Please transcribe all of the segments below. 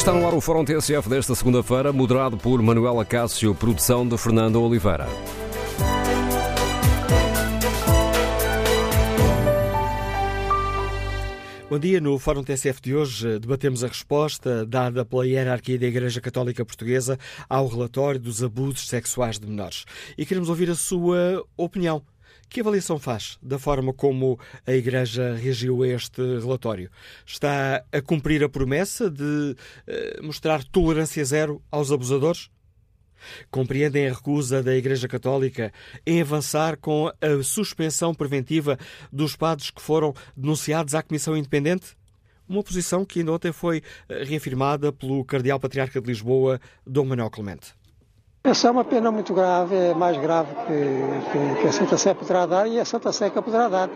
está no ar o Fórum TSF desta segunda-feira, moderado por Manuela Cássio, produção de Fernando Oliveira. Bom dia. No Fórum TSF de hoje debatemos a resposta dada pela hierarquia da Igreja Católica Portuguesa ao relatório dos abusos sexuais de menores. E queremos ouvir a sua opinião. Que avaliação faz da forma como a Igreja reagiu a este relatório? Está a cumprir a promessa de uh, mostrar tolerância zero aos abusadores? Compreendem a recusa da Igreja Católica em avançar com a suspensão preventiva dos padres que foram denunciados à Comissão Independente? Uma posição que ainda ontem foi eh, reafirmada pelo Cardeal Patriarca de Lisboa, Dom Manuel Clemente. Essa é uma pena muito grave, é mais grave que, que, que, a Santa Sé poderá dar e a Santa Sé que poderá dar.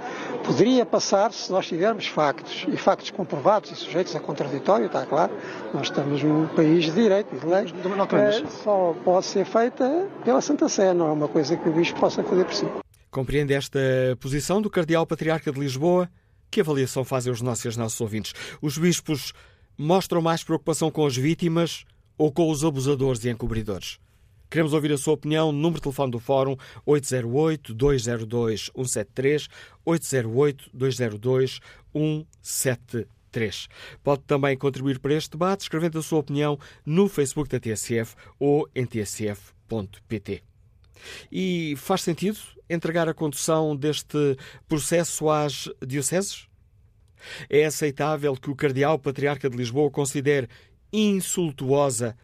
Poderia passar se nós tivermos factos, e factos comprovados e sujeitos a contraditório, está claro. Nós estamos num país de direito e de lei. É, só pode ser feita pela Santa Sé, não é uma coisa que o Bispo possa fazer por si. Compreende esta posição do Cardeal Patriarca de Lisboa? Que avaliação fazem os nossos, os nossos ouvintes? Os bispos mostram mais preocupação com as vítimas ou com os abusadores e encobridores? Queremos ouvir a sua opinião. Número de telefone do Fórum 808-202-173, 808-202-173. Pode também contribuir para este debate escrevendo a sua opinião no Facebook da TSF ou em tsf.pt. E faz sentido entregar a condução deste processo às dioceses? É aceitável que o Cardeal Patriarca de Lisboa considere insultuosa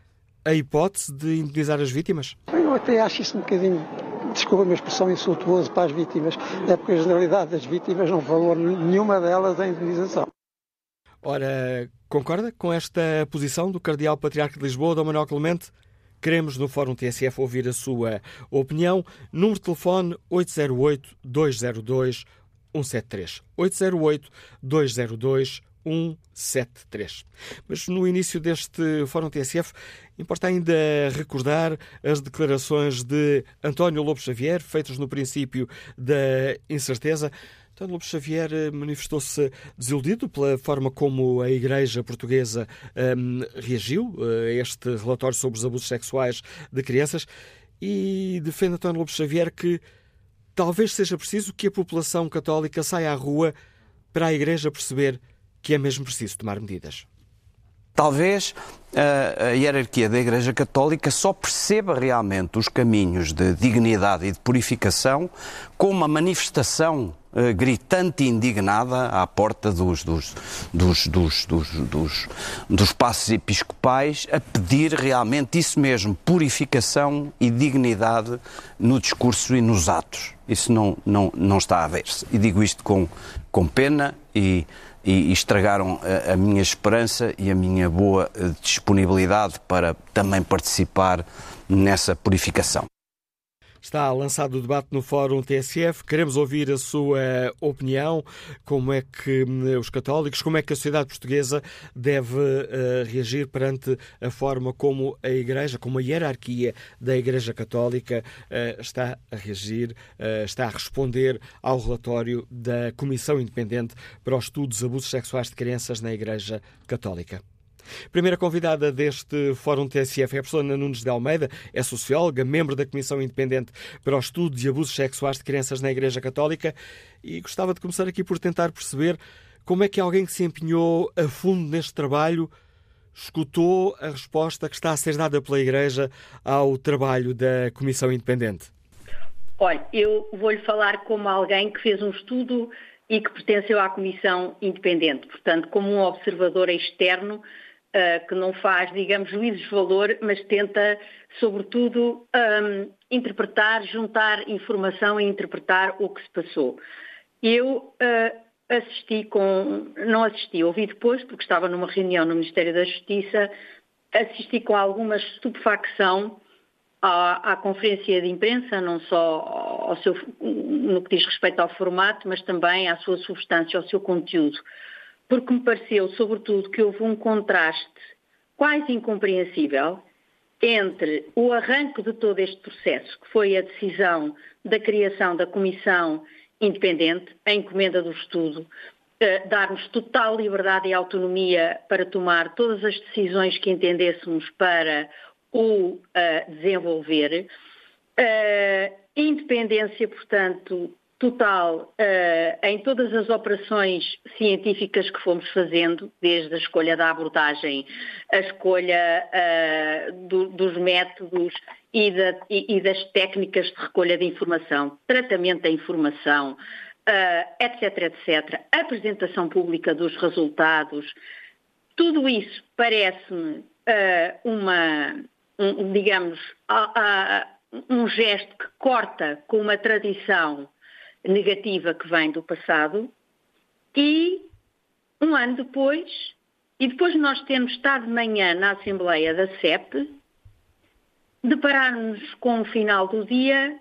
a hipótese de indenizar as vítimas? Eu até acho isso um bocadinho, desculpa a minha expressão, insultuoso para as vítimas, é porque a generalidade das vítimas não falou nenhuma delas em indenização. Ora, concorda com esta posição do Cardeal Patriarca de Lisboa, Dom Manuel Clemente? Queremos no Fórum TSF ouvir a sua opinião. Número de telefone 808-202-173. 808-202-173. 173. Mas no início deste Fórum TSF, importa ainda recordar as declarações de António Lobo Xavier, feitas no princípio da incerteza. António Lobo Xavier eh, manifestou-se desiludido pela forma como a Igreja Portuguesa um, reagiu eh, a este relatório sobre os abusos sexuais de crianças e defende António Lobo Xavier que talvez seja preciso que a população católica saia à rua para a Igreja perceber que é mesmo preciso tomar medidas. Talvez a, a, hierarquia da Igreja Católica só perceba realmente os caminhos de dignidade e de purificação com uma manifestação uh, gritante e indignada à porta dos, dos, dos, dos, dos, dos passos episcopais a pedir realmente isso mesmo, purificação e dignidade no discurso e nos atos. Isso não, não, não está a ver-se. E digo isto com, com pena e e, estragaram a, a, minha esperança e a minha boa eh, disponibilidade para também participar nessa purificação. Está lançado o debate no Fórum TSF. Queremos ouvir a sua opinião. Como é que hum, os católicos, como é que a sociedade portuguesa deve uh, reagir perante a forma como a Igreja, como a hierarquia da Igreja Católica uh, está a reagir, uh, está a responder ao relatório da Comissão Independente para os Estudos dos Abusos Sexuais de Crianças na Igreja Católica. Primeira convidada deste Fórum TSF é a professora Ana Nunes de Almeida, é socióloga, membro da Comissão Independente para o Estudo de Abusos Sexuais de Crianças na Igreja Católica e gostava de começar aqui por tentar perceber como é que alguém que se empenhou a fundo neste trabalho escutou a resposta que está a ser dada pela Igreja ao trabalho da Comissão Independente. Olha, eu vou-lhe falar como alguém que fez um estudo e que pertenceu à Comissão Independente, portanto, como um observador externo que não faz, digamos, juízes de valor, mas tenta, sobretudo, um, interpretar, juntar informação e interpretar o que se passou. Eu uh, assisti com. Não assisti, ouvi depois, porque estava numa reunião no Ministério da Justiça, assisti com alguma estupefacção à, à, conferência de imprensa, não só seu, no que diz respeito ao formato, mas também à sua substância, ao seu conteúdo porque me pareceu, sobretudo, que houve um contraste quase incompreensível entre o arranque de todo este processo, que foi a decisão da criação da Comissão Independente, a encomenda do estudo, uh, dar-nos total liberdade e autonomia para tomar todas as decisões que entendêssemos para o uh, desenvolver. independência, portanto, total uh, em todas as operações científicas que fomos fazendo, desde a escolha da abordagem, a escolha uh, do, dos métodos e, da, e, e, das técnicas de recolha de informação, tratamento da informação, uh, etc, etc, apresentação pública dos resultados, tudo isso parece-me uma, um, digamos, um gesto que corta com uma tradição negativa que vem do passado e um ano depois, e depois nós temos estado de manhã na Assembleia da CEP, depararmos com o final do dia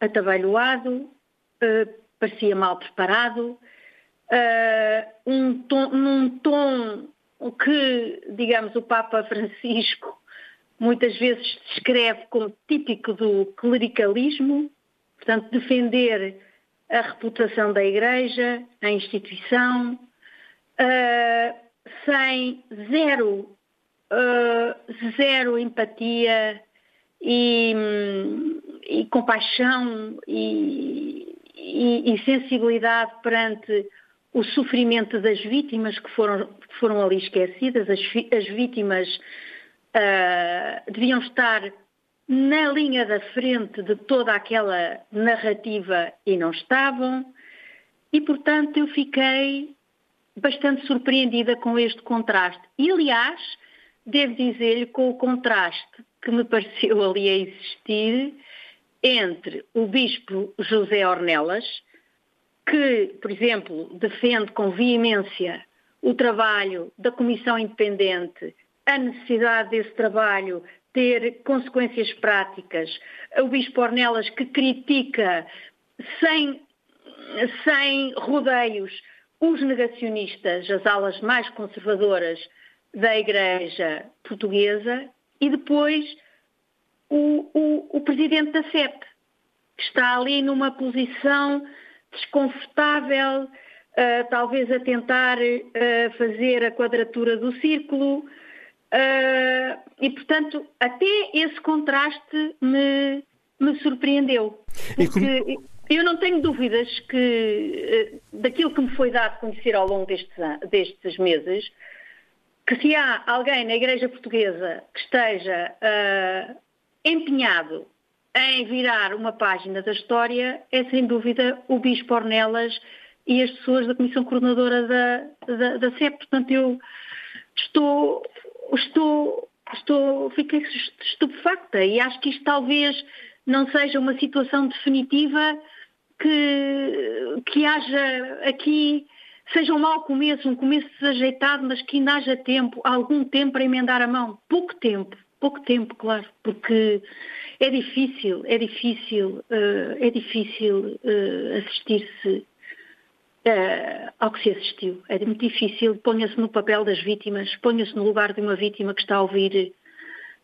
atabalhoado, uh, parecia mal preparado, uh, um tom, num tom que, digamos, o Papa Francisco muitas vezes descreve como típico do clericalismo, portanto, defender a reputação da Igreja, a instituição, uh, sem zero, uh, zero empatia e, e compaixão e, e, e, sensibilidade perante o sofrimento das vítimas que foram, que foram ali esquecidas. As, as vítimas uh, deviam estar na linha da frente de toda aquela narrativa e não estavam, e portanto eu fiquei bastante surpreendida com este contraste. E aliás, devo dizer-lhe com o contraste que me pareceu ali a existir entre o bispo José Ornelas, que, por exemplo, defende com veemência o trabalho da Comissão Independente, a necessidade desse trabalho ter consequências práticas. O Bispo Ornelas que critica sem, sem rodeios os negacionistas, as alas mais conservadoras da Igreja Portuguesa, e depois o, o, o Presidente da CEP, que está ali numa posição desconfortável, uh, talvez a tentar uh, fazer a quadratura do círculo, Uh, e, portanto, até esse contraste me, me surpreendeu. Porque como... eu não tenho dúvidas que, uh, daquilo que me foi dado conhecer ao longo destes, destes meses, que se há alguém na Igreja Portuguesa que esteja uh, empenhado em virar uma página da história, é sem dúvida o Bispo Ornelas e as pessoas da Comissão Coordenadora da, da, da CEP. Portanto, eu estou estou, estou, fiquei estupefacta e acho que isto talvez não seja uma situação definitiva que, que haja aqui, seja um mau começo, um começo desajeitado, mas que ainda haja tempo, algum tempo para emendar a mão. Pouco tempo, pouco tempo, claro, porque é difícil, é difícil, uh, é difícil uh, assistir-se uh, ao que se assistiu. É muito difícil, ponha-se no papel das vítimas, ponha-se no lugar de uma vítima que está a ouvir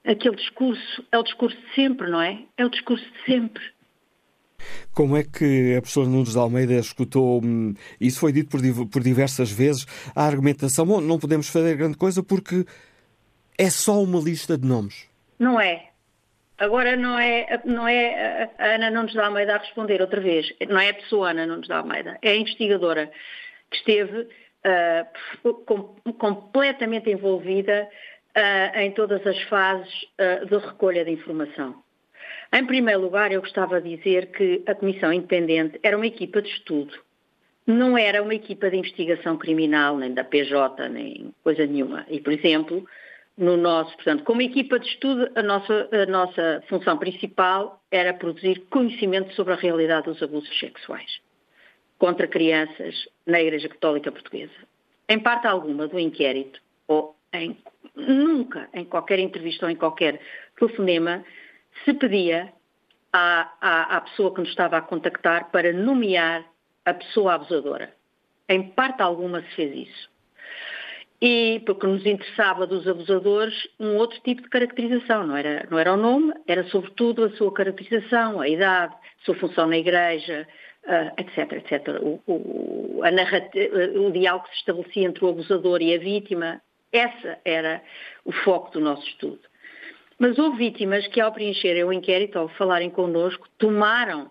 aquele discurso. É o discurso de sempre, não é? É o discurso de sempre. Como é que a professora Nunes de Almeida escutou, hum, isso foi dito por diversas vezes, a argumentação, bom, não podemos fazer grande coisa porque é só uma lista de nomes. Não é. Agora não é, não é a Ana Nunes da Almeida a responder outra vez, não é a pessoa Ana Nunes da Almeida, é a investigadora que esteve uh, com, completamente envolvida uh, em todas as fases uh, de recolha de informação. Em primeiro lugar, eu gostava de dizer que a Comissão Independente era uma equipa de estudo, não era uma equipa de investigação criminal, nem da PJ, nem coisa nenhuma. E, por exemplo, no nosso, portanto, como equipa de estudo, a nossa, a nossa função principal era produzir conhecimento sobre a realidade dos abusos sexuais contra crianças na Igreja Católica Portuguesa. Em parte alguma do inquérito, ou em, nunca em qualquer entrevista ou em qualquer telefonema, se pedia à, à, à pessoa que nos estava a contactar para nomear a pessoa abusadora. Em parte alguma se fez isso e porque nos interessava dos abusadores um outro tipo de caracterização, não era, não era o nome, era sobretudo a sua caracterização, a idade, a sua função na igreja, uh, etc, etc. O, o, o diálogo que se estabelecia entre o abusador e a vítima, esse era o foco do nosso estudo. Mas houve vítimas que, ao preencherem o inquérito, ao falarem connosco, tomaram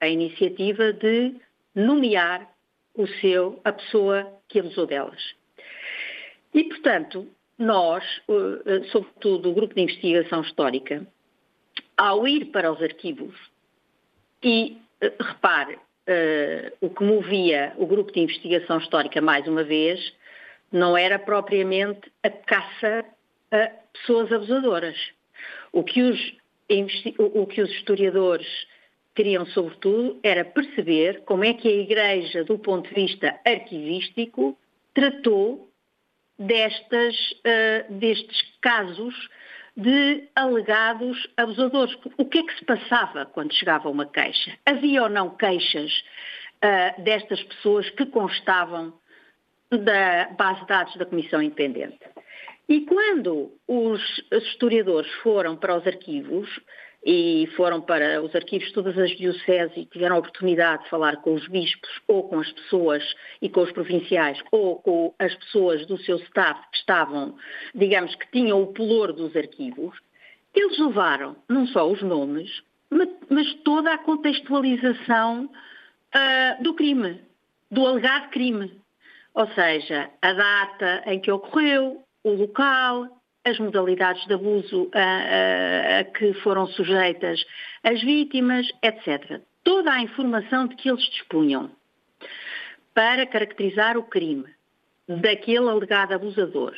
a iniciativa de nomear o seu, a pessoa que abusou delas. E, portanto, nós, sobretudo o Grupo de Investigação Histórica, ao ir para os arquivos, e repare, o que movia o Grupo de Investigação Histórica, mais uma vez, não era propriamente a caça a pessoas abusadoras. O que os, o que os historiadores queriam, sobretudo, era perceber como é que a Igreja, do ponto de vista arquivístico, tratou destas, uh, destes casos de alegados abusadores. O que é que se passava quando chegava uma queixa? Havia ou não queixas uh, destas pessoas que constavam da base de dados da Comissão Independente? E quando os historiadores foram para os arquivos, e foram para os arquivos de todas as dioceses e tiveram a oportunidade de falar com os bispos ou com as pessoas e com os provinciais ou com as pessoas do seu staff que estavam, digamos, que tinham o pelour dos arquivos, eles levaram não só os nomes, mas toda a contextualização uh, do crime, do alegado crime. Ou seja, a data em que ocorreu, o local, as modalidades de abuso a, a, a, que foram sujeitas as vítimas, etc. Toda a informação de que eles dispunham para caracterizar o crime daquele alegado abusador.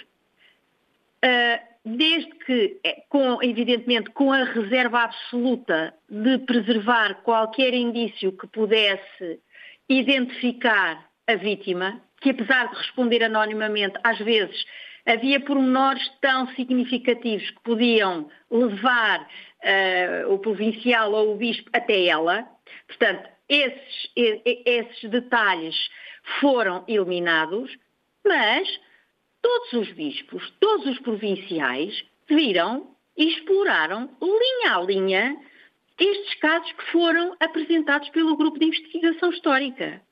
Desde que, é, com, evidentemente, com a reserva absoluta de preservar qualquer indício que pudesse identificar a vítima, que apesar de responder anonimamente, às vezes havia pormenores tão significativos que podiam levar uh, o provincial ou o bispo até ela. Portanto, esses, esses detalhes foram eliminados, mas todos os bispos, todos os provinciais viram e exploraram linha a linha estes casos que foram apresentados pelo grupo de investigação histórica.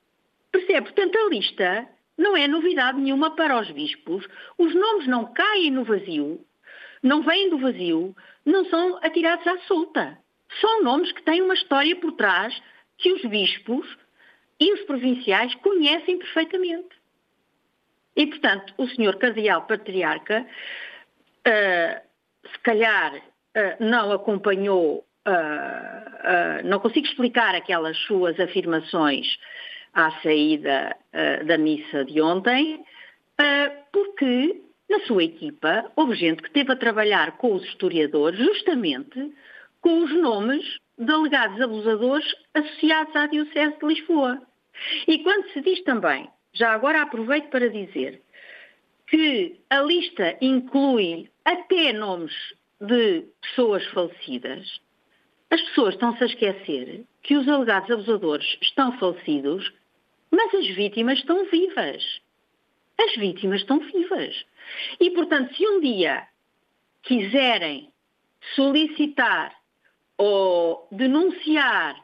Percebe? Portanto, a lista não é novidade nenhuma para os bispos. Os nomes não caem no vazio, não vêm do vazio, não são atirados à solta. São nomes que têm uma história por trás que os bispos e os provinciais conhecem perfeitamente. E, portanto, o senhor cardeal patriarca, uh, se calhar, uh, não acompanhou, uh, não consigo explicar aquelas suas afirmações à saída uh, da missa de ontem, uh, porque na sua equipa houve gente que esteve a trabalhar com os historiadores justamente com os nomes de alegados abusadores associados à Diocese de Lisboa. E quando se diz também, já agora aproveito para dizer, que a lista inclui até nomes de pessoas falecidas, as pessoas estão-se a esquecer que os alegados abusadores estão falecidos mas as vítimas estão vivas. As vítimas estão vivas. E, portanto, se um dia quiserem solicitar ou denunciar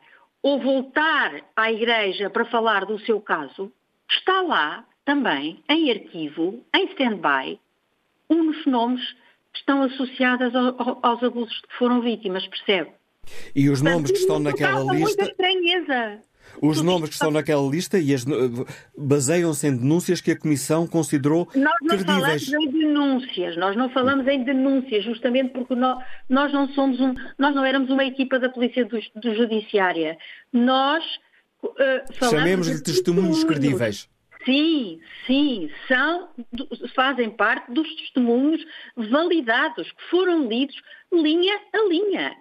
ou voltar à Igreja para falar do seu caso, está lá também, em arquivo, em stand-by, uns nomes que estão associados aos abusos que foram vítimas, percebe? E os nomes que estão naquela lista. Muita estranheza. Os nomes que estão naquela lista e baseiam-se em denúncias que a Comissão considerou nós não credíveis. falamos em denúncias, nós não falamos em denúncias, justamente porque nós, nós não somos um, nós não éramos uma equipa da Polícia do, do Judiciária. Nós uh, falamos Chamemos-lhe de testemunhos credíveis. Sim, sim, são, fazem parte dos testemunhos validados, que foram lidos linha a linha.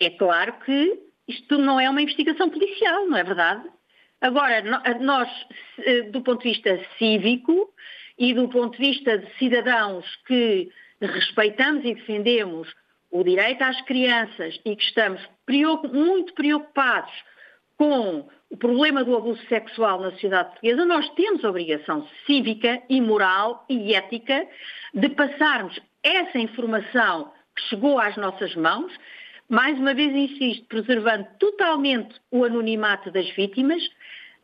É claro que isto não é uma investigação policial, não é verdade? Agora, nós, eh, do ponto de vista cívico e do ponto de vista de cidadãos que respeitamos e defendemos o direito às crianças e que estamos muito preocupados com o problema do abuso sexual na sociedade portuguesa, nós temos a obrigação cívica e moral e ética de passarmos essa informação que chegou às nossas mãos mais uma vez insisto, preservando totalmente o anonimato das vítimas,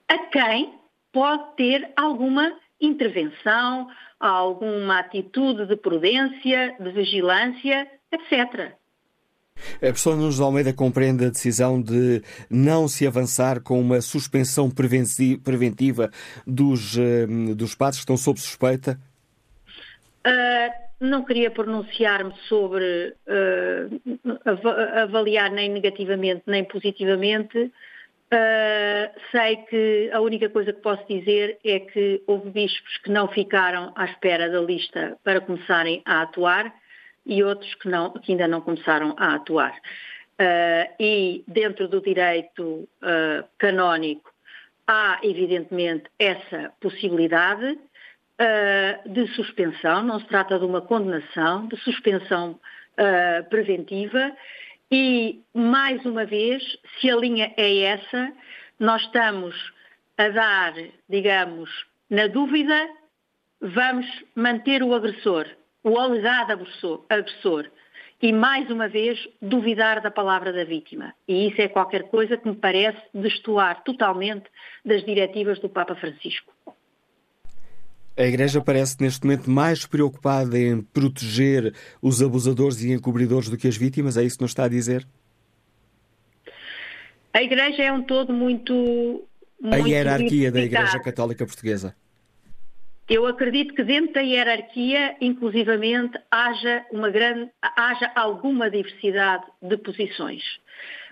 a quem pode ter alguma intervenção, alguma atitude de prudência, de vigilância, etc. A professora Nunes Almeida compreende a decisão de não se avançar com uma suspensão preventiva dos, eh, dos padres que estão sob suspeita? Uh, não queria pronunciar-me sobre uh, avaliar nem negativamente nem positivamente. Uh, sei que a única coisa que posso dizer é que houve bispos que não ficaram à espera da lista para começarem a atuar e outros que, não, que ainda não começaram a atuar. Uh, e dentro do direito canónico há, evidentemente, essa possibilidade de suspensão, não se trata de uma condenação, de suspensão preventiva e, mais uma vez, se a linha é essa, nós estamos a dar, digamos, na dúvida, vamos manter o agressor, o alegado agressor, agressor e, mais uma vez, duvidar da palavra da vítima. E isso é qualquer coisa que me parece destoar totalmente das diretivas do Papa Francisco. A Igreja parece neste momento mais preocupada em proteger os abusadores e encobridores do que as vítimas, é isso que nos está a dizer? A Igreja é um todo muito. muito a hierarquia da Igreja Católica Portuguesa. Eu acredito que dentro da hierarquia, inclusivamente, haja, uma grande, haja alguma diversidade de posições.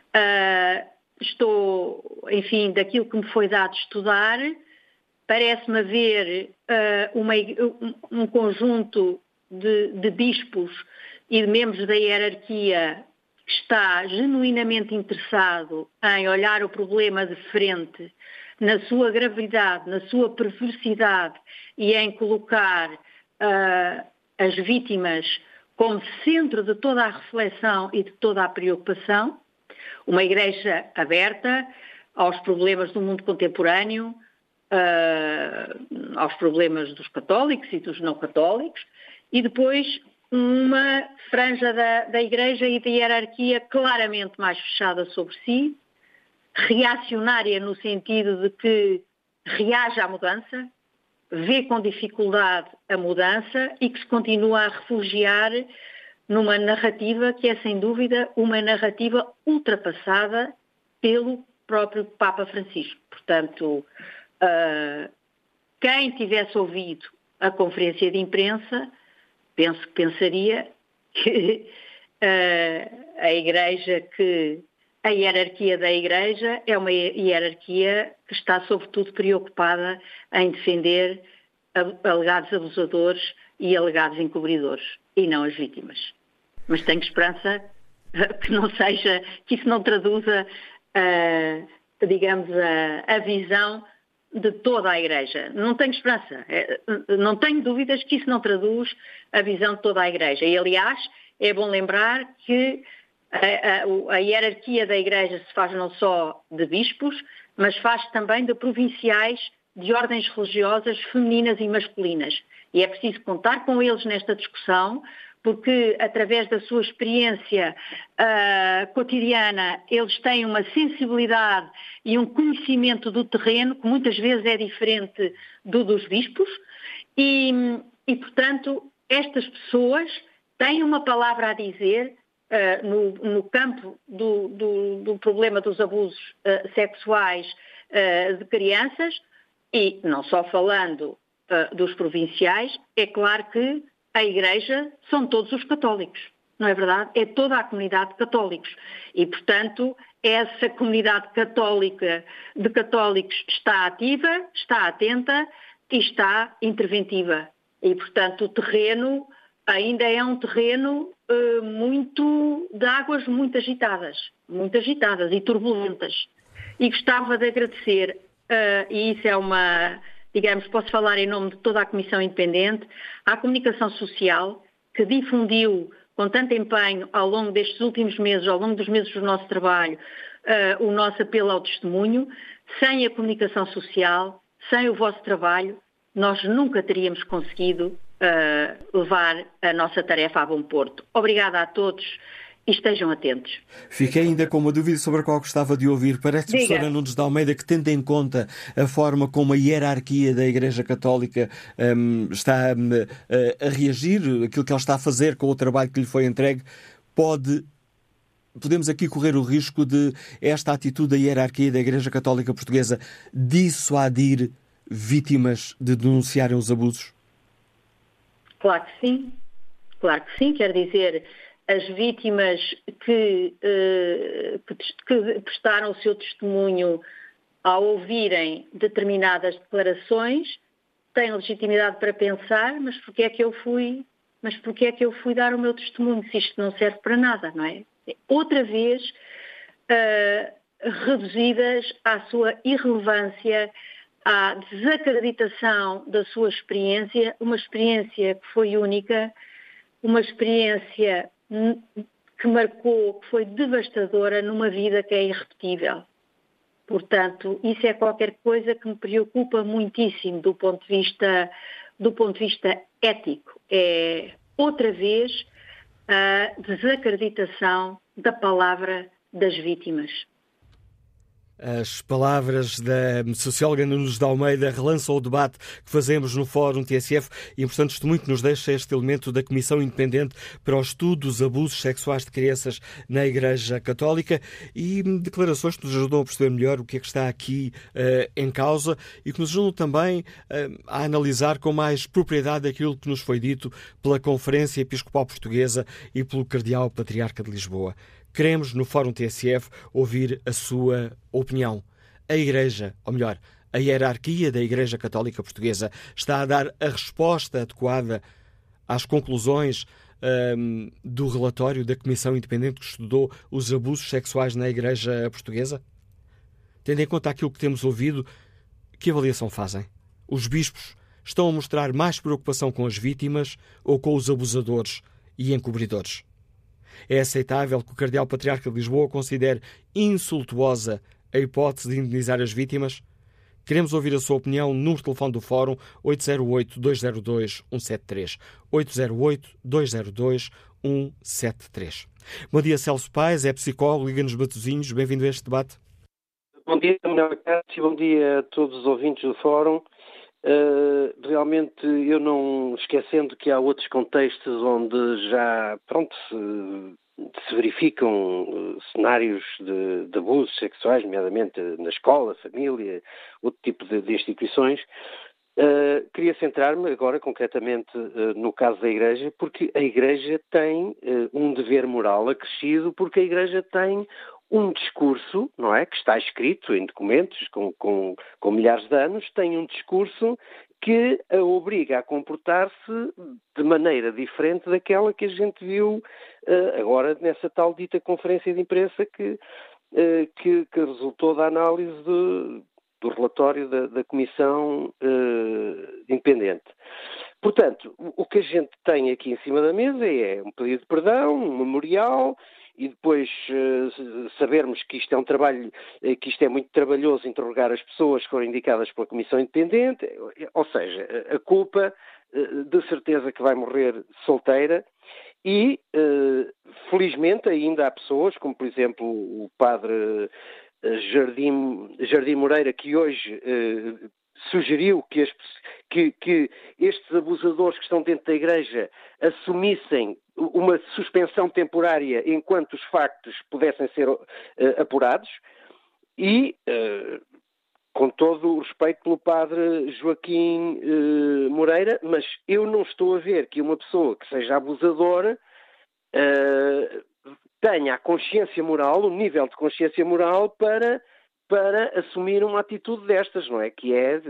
Uh, estou, enfim, daquilo que me foi dado estudar, parece-me haver uh, uma, um conjunto de, de, bispos e de membros da hierarquia que está genuinamente interessado em olhar o problema de frente, na sua gravidade, na sua perversidade e em colocar uh, as vítimas como centro de toda a reflexão e de toda a preocupação, uma igreja aberta aos problemas do mundo contemporâneo, uh, aos problemas dos católicos e dos não católicos, e depois uma franja da, da Igreja e da hierarquia claramente mais fechada sobre si, reacionária no sentido de que reage à mudança, vê com dificuldade a mudança e que se continua a refugiar numa narrativa que é, sem dúvida, uma narrativa ultrapassada pelo próprio Papa Francisco. Portanto, Uh, quem tivesse ouvido a conferência de imprensa, penso que pensaria que uh, a Igreja que a hierarquia da Igreja é uma hierarquia que está, sobretudo, preocupada em defender alegados abusadores e alegados encobridores, e não as vítimas. Mas tenho esperança que não seja, que isso não traduza, uh, digamos, a, a visão de toda a Igreja. Não tenho esperança, é, não tenho dúvidas que isso não traduz a visão de toda a Igreja. E, aliás, é bom lembrar que a, a, a hierarquia da Igreja se faz não só de bispos, mas faz também de provinciais de ordens religiosas femininas e masculinas. E é preciso contar com eles nesta discussão, porque através da sua experiência uh, cotidiana eles têm uma sensibilidade e um conhecimento do terreno que muitas vezes é diferente do dos bispos e, e portanto, estas pessoas têm uma palavra a dizer uh, no, no, campo do, do, do, problema dos abusos uh, sexuais de crianças e não só falando dos provinciais, é claro que a Igreja são todos os católicos, não é verdade? É toda a comunidade de católicos. E, portanto, essa comunidade católica de católicos está ativa, está atenta e está interventiva. E, portanto, o terreno ainda é um terreno uh, muito de águas muito agitadas, muito agitadas e turbulentas. E gostava de agradecer, uh, e isso é uma digamos, posso falar em nome de toda a Comissão Independente, à comunicação social, que difundiu com tanto empenho ao longo destes últimos meses, ao longo dos meses do nosso trabalho, uh, o nosso apelo ao testemunho. Sem a comunicação social, sem o vosso trabalho, nós nunca teríamos conseguido uh, levar a nossa tarefa a bom porto. Obrigada a todos e estejam atentos. Fiquei ainda com uma dúvida sobre a qual gostava de ouvir. Parece, Diga. professora Nunes de Almeida, que tendo em conta a forma como a hierarquia da Igreja Católica um, está um, a, a reagir, aquilo que ela está a fazer com o trabalho que lhe foi entregue, pode podemos aqui correr o risco de esta atitude da hierarquia da Igreja Católica Portuguesa dissuadir vítimas de denunciarem os abusos? Claro que sim. Claro que sim. Quer dizer, as vítimas que, eh, que prestaram o seu testemunho ao ouvirem determinadas declarações têm legitimidade para pensar, mas porquê é que eu fui, mas porquê é que eu fui dar o meu testemunho se isto não serve para nada, não é? Outra vez uh, reduzidas à sua irrelevância, à desacreditação da sua experiência, uma experiência que foi única, uma experiência que marcou, que foi devastadora numa vida que é irrepetível. Portanto, isso é qualquer coisa que me preocupa muitíssimo do ponto de vista, do ponto de vista ético. É outra vez a desacreditação da palavra das vítimas. As palavras da socióloga Nunes de Almeida relançam o debate que fazemos no Fórum TSF e, portanto, isto muito nos deixa este elemento da Comissão Independente para o Estudo dos Abusos Sexuais de Crianças na Igreja Católica e declarações que nos ajudam a perceber melhor o que é que está aqui uh, em causa e que nos ajudam também uh, a analisar com mais propriedade aquilo que nos foi dito pela Conferência Episcopal Portuguesa e pelo Cardeal Patriarca de Lisboa. Queremos, no Fórum TSF, ouvir a sua opinião. A Igreja, ou melhor, a hierarquia da Igreja Católica Portuguesa está a dar a resposta adequada às conclusões um, do relatório da Comissão Independente que estudou os abusos sexuais na Igreja Portuguesa? Tendo em conta aquilo que temos ouvido, que avaliação fazem? Os bispos estão a mostrar mais preocupação com as vítimas ou com os abusadores e encobridores? É aceitável que o Cardeal Patriarca de Lisboa considere insultuosa a hipótese de indenizar as vítimas? Queremos ouvir a sua opinião no telefone do Fórum 808-202-173. 808-202-173. Bom dia, Celso Pais, é psicólogo, liga-nos Batozinhos. Bem-vindo a este debate. Bom dia, Manuel Cássio, bom dia a todos os ouvintes do Fórum. Uh, realmente eu não esquecendo que há outros contextos onde já pronto se, se verificam uh, cenários de, de, abusos sexuais, nomeadamente na escola, família, outro tipo de, de instituições. Uh, queria centrar-me agora concretamente no caso da Igreja, porque a Igreja tem um dever moral acrescido, porque a Igreja tem um discurso, não é? Que está escrito em documentos com, com, com milhares de anos, tem um discurso que a obriga a comportar-se de maneira diferente daquela que a gente viu uh, agora nessa tal dita conferência de imprensa que, uh, que, que, resultou da análise de, do relatório da, da Comissão uh, Independente. Portanto, o que a gente tem aqui em cima da mesa é um pedido de perdão, um memorial, e depois uh, sabermos que isto é um trabalho, uh, que isto é muito trabalhoso interrogar as pessoas que foram indicadas pela Comissão Independente, ou seja, a culpa de certeza que vai morrer solteira. E felizmente ainda há pessoas, como por exemplo o padre Jardim, Jardim Moreira, que hoje sugeriu que, as, que, que, estes abusadores que estão dentro da Igreja assumissem uma suspensão temporária enquanto os factos pudessem ser uh, apurados e, uh, com todo o respeito pelo padre Joaquim uh, Moreira, mas eu não estou a ver que uma pessoa que seja abusadora tenha a consciência moral, o nível de consciência moral para para assumir uma atitude destas, não é? Que é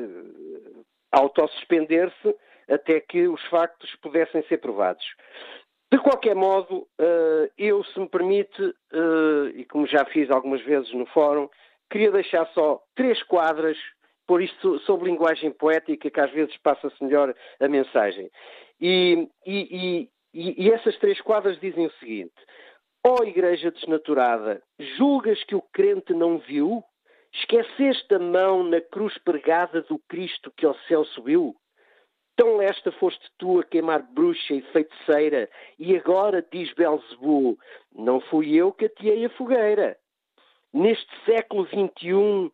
autossuspender-se até que os factos pudessem ser provados. De qualquer modo, eh, eu, se me permite, eh, e como já fiz algumas vezes no fórum, queria deixar só três quadras, por isto sobre linguagem poética, que às vezes passa-se melhor a mensagem. E, e, e, e essas três quadras dizem o seguinte: Ó oh, Igreja desnaturada, julgas que o crente não viu? Esqueceste a mão na cruz pregada do Cristo que ao céu subiu? Tão lesta foste tu a queimar bruxa e feiticeira, e agora, diz Belzebu, não fui eu que ateei a fogueira. Neste século XXI,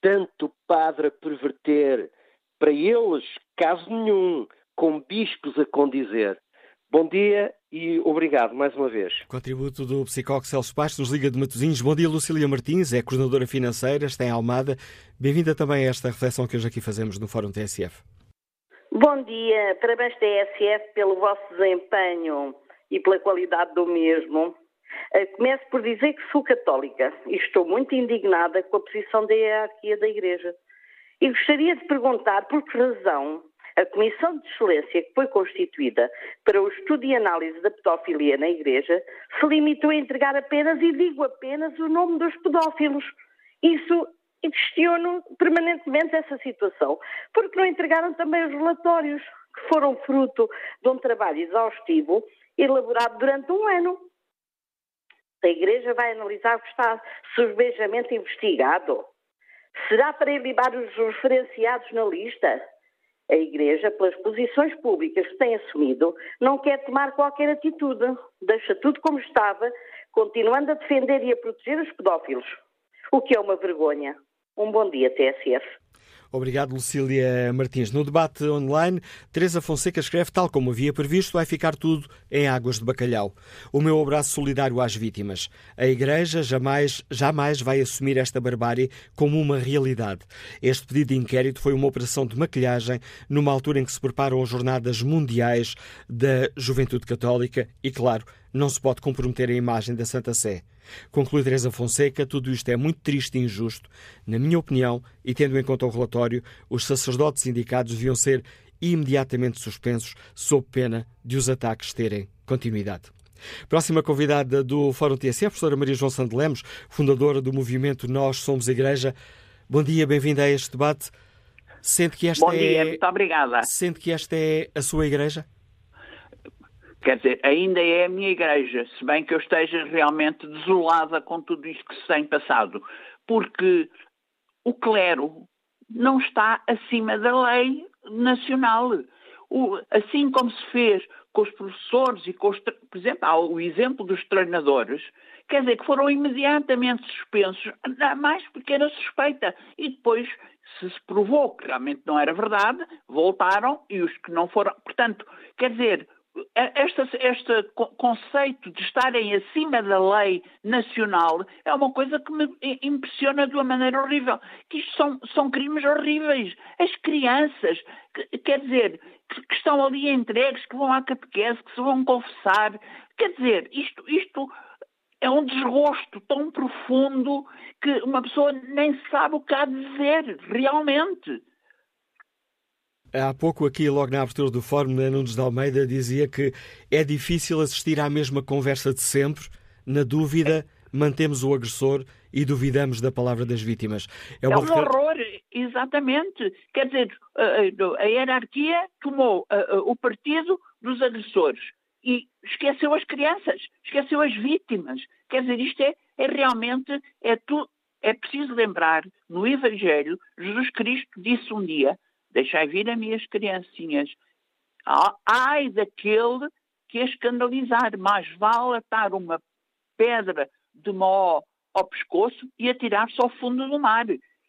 tanto padre a perverter, para eles, caso nenhum, com bispos a condizer. Bom dia e obrigado mais uma vez. Contributo do psicólogo Celso Bastos, Liga de Matosinhos. Bom dia, Lucília Martins, é coordenadora financeira, está em Almada. Bem-vinda também a esta reflexão que hoje aqui fazemos no Fórum TSF. Bom dia, parabéns TSF pelo vosso desempenho e pela qualidade do mesmo. Eh, começo por dizer que sou católica e estou muito indignada com a posição da hierarquia da Igreja. E gostaria de perguntar por que razão a Comissão de Excelência que foi constituída para o estudo e análise da pedofilia na Igreja se limitou a entregar apenas, e digo apenas, o nome dos pedófilos. Isso questiono permanentemente essa situação, porque não entregaram também os relatórios, que foram fruto de um trabalho exaustivo elaborado durante um ano. A Igreja vai analisar o que está subejamente investigado. Será para elibar os referenciados na lista? A Igreja, pelas posições públicas que tem assumido, não quer tomar qualquer atitude. Deixa tudo como estava, continuando a defender e a proteger os pedófilos. O que é uma vergonha. Um bom dia, TSF. Obrigado, Lucília Martins. No debate online, Teresa Fonseca escreve, tal como havia previsto, vai ficar tudo em águas de bacalhau. O meu abraço solidário às vítimas. A Igreja jamais, jamais vai assumir esta barbárie como uma realidade. Este pedido de inquérito foi uma operação de maquilhagem numa altura em que se preparam as Jornadas Mundiais da Juventude Católica e, claro, não se pode comprometer a imagem da Santa Sé. Conclui Teresa Fonseca, tudo isto é muito triste e injusto. Na minha opinião, e tendo em conta o relatório, os sacerdotes indicados deviam ser imediatamente suspensos, sob pena de os ataques terem continuidade. Próxima convidada do Fórum TSE, a professora Maria João Sandelemos, fundadora do movimento Nós Somos Igreja. Bom dia, bem-vinda a este debate. Sente que esta Bom dia, é... muito obrigada. Sente que esta é a sua igreja? Quer dizer, ainda é a minha igreja, se bem que eu esteja realmente desolada com tudo isto que se tem passado, porque o clero não está acima da lei nacional. O, assim como se fez com os professores e com os, por exemplo, há o exemplo dos treinadores, quer dizer, que foram imediatamente suspensos, a mais pequena suspeita, e depois, se se provou que realmente não era verdade, voltaram e os que não foram. Portanto, quer dizer, este, este, conceito de estarem acima da lei nacional é uma coisa que me impressiona de uma maneira horrível. Que isto são, são crimes horríveis. As crianças, que, quer dizer, que, que, estão ali entregues, que vão à catequese, que se vão confessar. Quer dizer, isto, isto é um desgosto tão profundo que uma pessoa nem sabe o que há de dizer, realmente. Há pouco aqui, logo na abertura do fórum, Nunes de Almeida dizia que é difícil assistir à mesma conversa de sempre. Na dúvida, mantemos o agressor e duvidamos da palavra das vítimas. É, é um horror, exatamente. Quer dizer, a hierarquia tomou o partido dos agressores e esqueceu as crianças, esqueceu as vítimas. Quer dizer, isto é, é realmente, é, tu, é preciso lembrar, no Evangelho, Jesus Cristo disse um dia Deixai vir as minhas criancinhas. Ai daquele que a escandalizar, mais vale atar uma pedra de mó ao pescoço e atirar-se ao fundo do mar.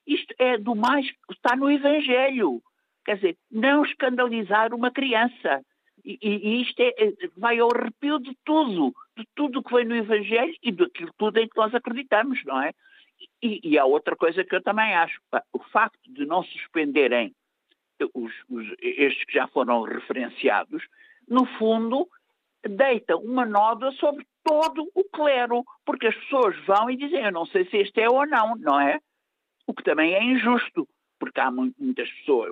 Isto é do mais que está no Evangelho. Quer dizer, não escandalizar uma criança. E, e isto é, é, vai ao arrepio de tudo, de tudo que vem no Evangelho e daquilo tudo em que nós acreditamos, não é? E, e há outra coisa que eu também acho. O facto de não suspenderem os, os, estes que já foram referenciados, no fundo, deita uma nódoa sobre todo o clero, porque as pessoas vão e dizem, eu não sei se este é ou não, não é? O que também é injusto, porque há muitas pessoas,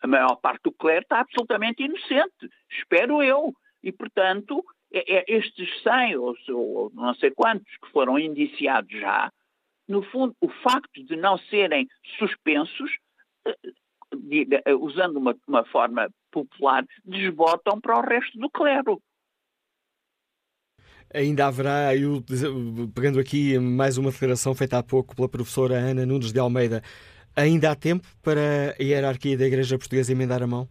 a maior parte do clero está absolutamente inocente, espero eu, e portanto, é, é estes 100 ou, ou não sei quantos que foram indiciados já, no fundo, o facto de não serem suspensos de, de, usando uma, uma forma popular, desbotam para o resto do clero. Ainda haverá, eu, pegando aqui mais uma declaração feita há pouco pela professora Ana Nunes de Almeida, ainda há tempo para a hierarquia da Igreja Portuguesa emendar a mão?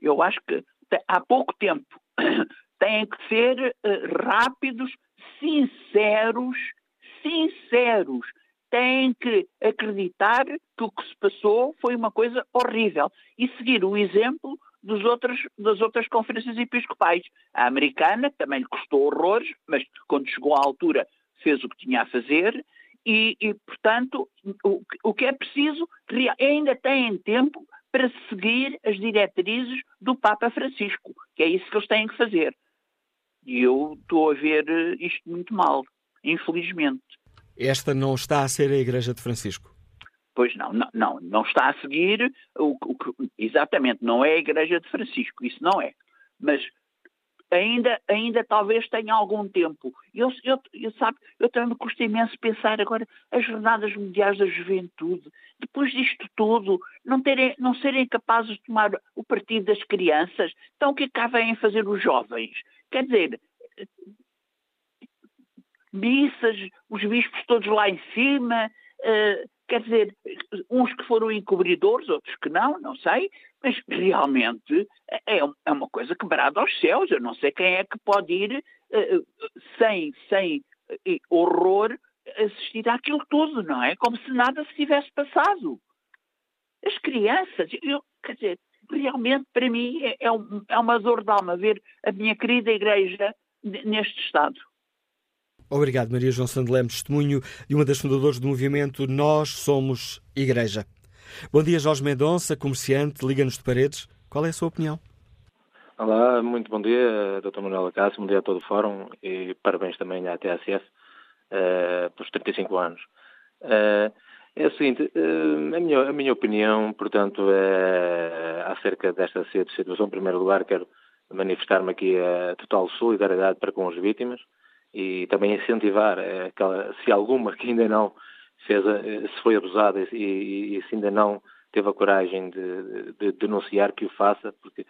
eu acho que há pouco tempo têm que ser uh, rápidos, sinceros, sinceros. Têm que acreditar que o que se passou foi uma coisa horrível e seguir o exemplo dos outros, das outras conferências episcopais. A americana também lhe custou horrores, mas quando chegou à altura fez o que tinha a fazer e, e portanto, o, o, que é preciso, ainda têm tempo para seguir as diretrizes do Papa Francisco, que é isso que eles têm que fazer. E eu estou a ver isto muito mal, infelizmente. Esta não está a ser a Igreja de Francisco? Pois não, não, não, não está a seguir o, o, exatamente, não é a Igreja de Francisco, isso não é. Mas ainda, ainda talvez tenha algum tempo. Eu, eu, eu, sabe, eu também me custa imenso pensar agora as jornadas mundiais da juventude, depois disto tudo, não, terem, não serem capazes de tomar o partido das crianças, então o que é cá vêm fazer os jovens? Quer dizer, missas, os bispos todos lá em cima, uh, Quer dizer, uns que foram encobridores, outros que não, não sei, mas realmente é, é uma coisa quebrada aos céus. Eu não sei quem é que pode ir uh, sem, sem uh, horror assistir àquilo tudo, não é? Como se nada se tivesse passado. As crianças, eu, quer dizer, realmente para mim é, é, um, é uma dor de alma ver a minha querida igreja neste estado. Obrigado, Maria João Sandelém, testemunho de uma das fundadoras do movimento Nós Somos Igreja. Bom dia, Jorge Mendonça, comerciante, Liga-nos de Paredes. Qual é a sua opinião? Olá, muito bom dia, Dr. Manuel Cássio, bom dia a todo o Fórum e parabéns também à TACF uh, eh, pelos 35 anos. Uh, é o seguinte, uh, a, minha, a minha opinião, portanto, é acerca desta situação. Em primeiro lugar, quero manifestar-me aqui a total solidariedade para com as vítimas e também incentivar eh, aquela, se alguma que ainda não fez, eh, se foi abusada e, e, se ainda não teve a coragem de, de, de, denunciar que o faça, porque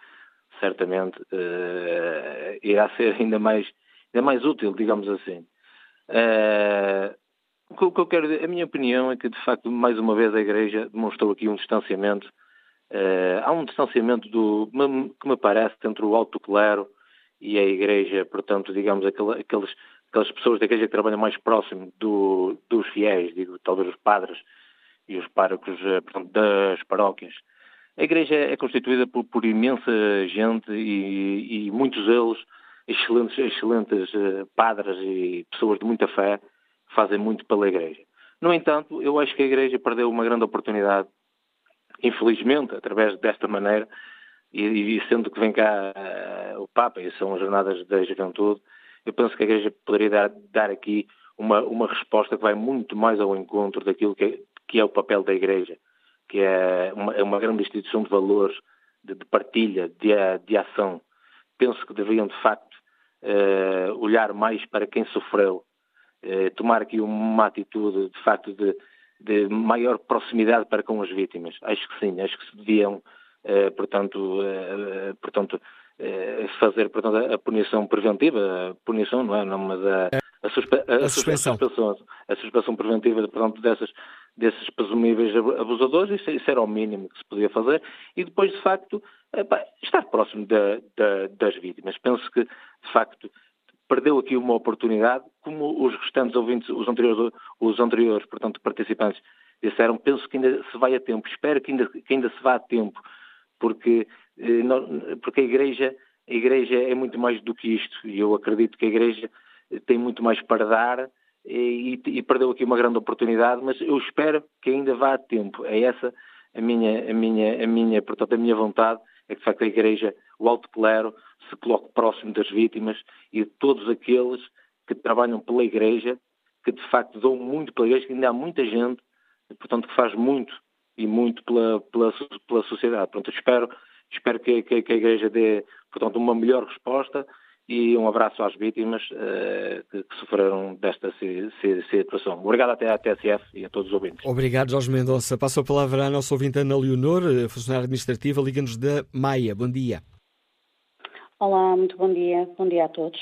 certamente uh, irá ser ainda mais, ainda mais útil, digamos assim. Uh, o que eu quero a minha opinião é que, de facto, mais uma vez a Igreja demonstrou aqui um distanciamento. Uh, há um distanciamento do, que me parece entre o alto clero e a Igreja, portanto, digamos, aqueles, aquelas pessoas da Igreja que trabalham mais próximo do, dos fiéis, digo, talvez os padres e os párocos, eh, portanto, das paróquias. A Igreja é constituída por, por imensa gente e, e, muitos deles, excelentes, excelentes uh, padres e pessoas de muita fé, fazem muito pela Igreja. No entanto, eu acho que a Igreja perdeu uma grande oportunidade, infelizmente, através desta maneira, e, e sendo que vem cá uh, o Papa, e são as jornadas da juventude, eu penso que a Igreja poderia dar, dar aqui uma, uma resposta que vai muito mais ao encontro daquilo que é, que é o papel da Igreja, que é uma, é uma grande instituição de valores, de, de partilha, de, de, ação. Penso que deveriam, de facto, uh, olhar mais para quem sofreu, uh, tomar aqui uma atitude, de facto, de, de maior proximidade para com as vítimas. Acho que sim, acho que se deviam portanto, eh, portanto eh, fazer portanto, a punição preventiva, a punição, não é? Não, mas a, a, suspe a, a suspensão. suspensão. A suspensão preventiva portanto, dessas, desses presumíveis abusadores, isso, isso, era o mínimo que se podia fazer, e depois, de facto, estar próximo da, da, das vítimas. Penso que, de facto, perdeu aqui uma oportunidade, como os restantes ouvintes, os anteriores, os anteriores portanto, participantes disseram, penso que ainda se vai a tempo, espero que ainda, que ainda se vá a tempo porque, eh, porque a Igreja, a Igreja é muito mais do que isto e eu acredito que a Igreja tem muito mais para dar e, e, perdeu aqui uma grande oportunidade, mas eu espero que ainda vá a tempo. É essa a minha, a minha, a minha, portanto, a minha vontade é que de facto a Igreja, o alto clero, se coloque próximo das vítimas e de todos aqueles que trabalham pela Igreja, que de facto dão muito pela Igreja, que ainda há muita gente, portanto, que faz muito e muito pela, pela, pela sociedade. Pronto, espero, espero que, que, que, a Igreja dê, portanto, uma melhor resposta e um abraço às vítimas uh, que, que, sofreram desta situação. Obrigado até à TSF e a todos os ouvintes. Obrigado, Jorge Mendonça. Passo a palavra à nossa ouvinte Ana Leonor, eh, funcionária administrativa, liga-nos da Maia. Bom dia. Olá, muito bom dia. Bom dia a todos.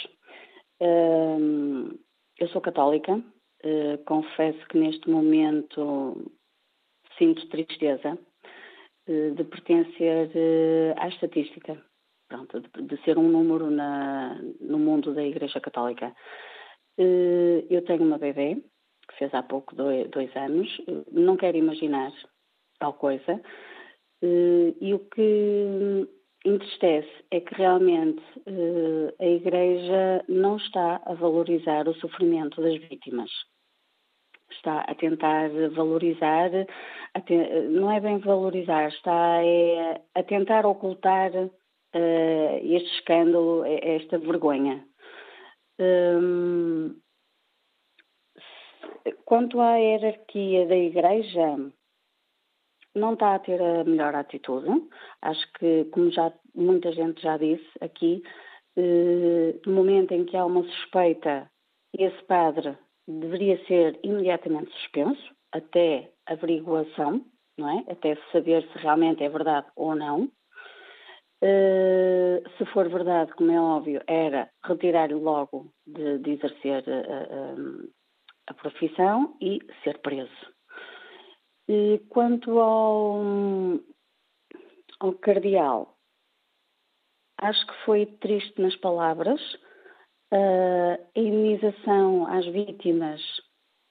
Uh, eu sou católica. Uh, confesso que neste momento sinto tristeza de, de pertencer uh, à estatística, pronto, de, ser um número na, no mundo da Igreja Católica. Uh, eu tenho uma bebê, que fez há pouco dois, dois anos, não quero imaginar tal coisa, e o que entristece é que realmente a Igreja não está a valorizar o sofrimento das vítimas está a tentar valorizar, a te, não é bem valorizar, está é, a tentar ocultar uh, este escândalo, esta vergonha. Um, quanto à hierarquia da Igreja, não está a ter a melhor atitude. Acho que, como já muita gente já disse aqui, uh, no momento em que há uma suspeita, esse padre deveria ser imediatamente suspenso até averiguação, não é? Até saber se realmente é verdade ou não. Uh, se for verdade, como é óbvio, era retirar-lhe logo de, de exercer a, a, a, profissão e ser preso. E quanto ao, ao cardeal, acho que foi triste nas palavras, a indenização às vítimas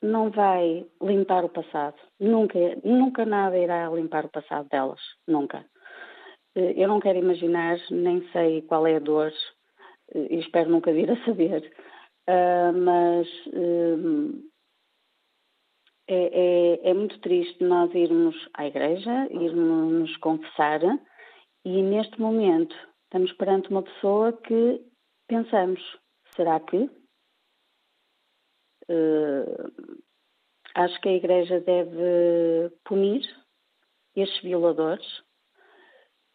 não vai limpar o passado. Nunca, nunca nada irá limpar o passado delas. Nunca. Eh, eu não quero imaginar, nem sei qual é a dor, eh, e espero nunca vir a saber, mas é, é, é, muito triste nós irmos à igreja, irmos nos confessar, e neste momento estamos perante uma pessoa que pensamos, Será que? Uh, acho que a Igreja deve punir estes violadores.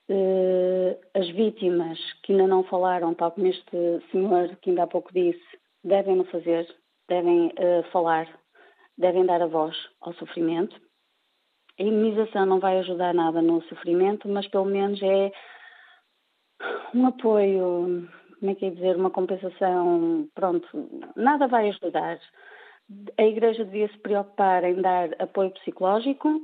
Uh, as vítimas que ainda não falaram, tal como este senhor que ainda há pouco disse, devem no fazer, devem uh, falar, devem dar a voz ao sofrimento. A imunização não vai ajudar nada no sofrimento, mas pelo menos é um apoio como é que é dizer, uma compensação, pronto, nada vai ajudar. A Igreja devia se preocupar em dar apoio psicológico,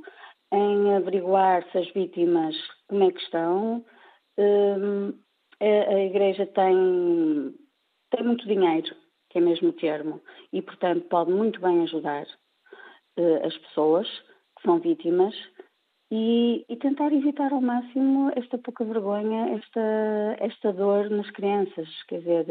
em averiguar se as vítimas como é que estão. Hum, a Igreja tem, tem muito dinheiro, que é mesmo o termo, e portanto pode muito bem ajudar eh, as pessoas que são vítimas e, e, tentar evitar ao máximo esta pouca vergonha, esta, esta dor nas crianças. Quer dizer,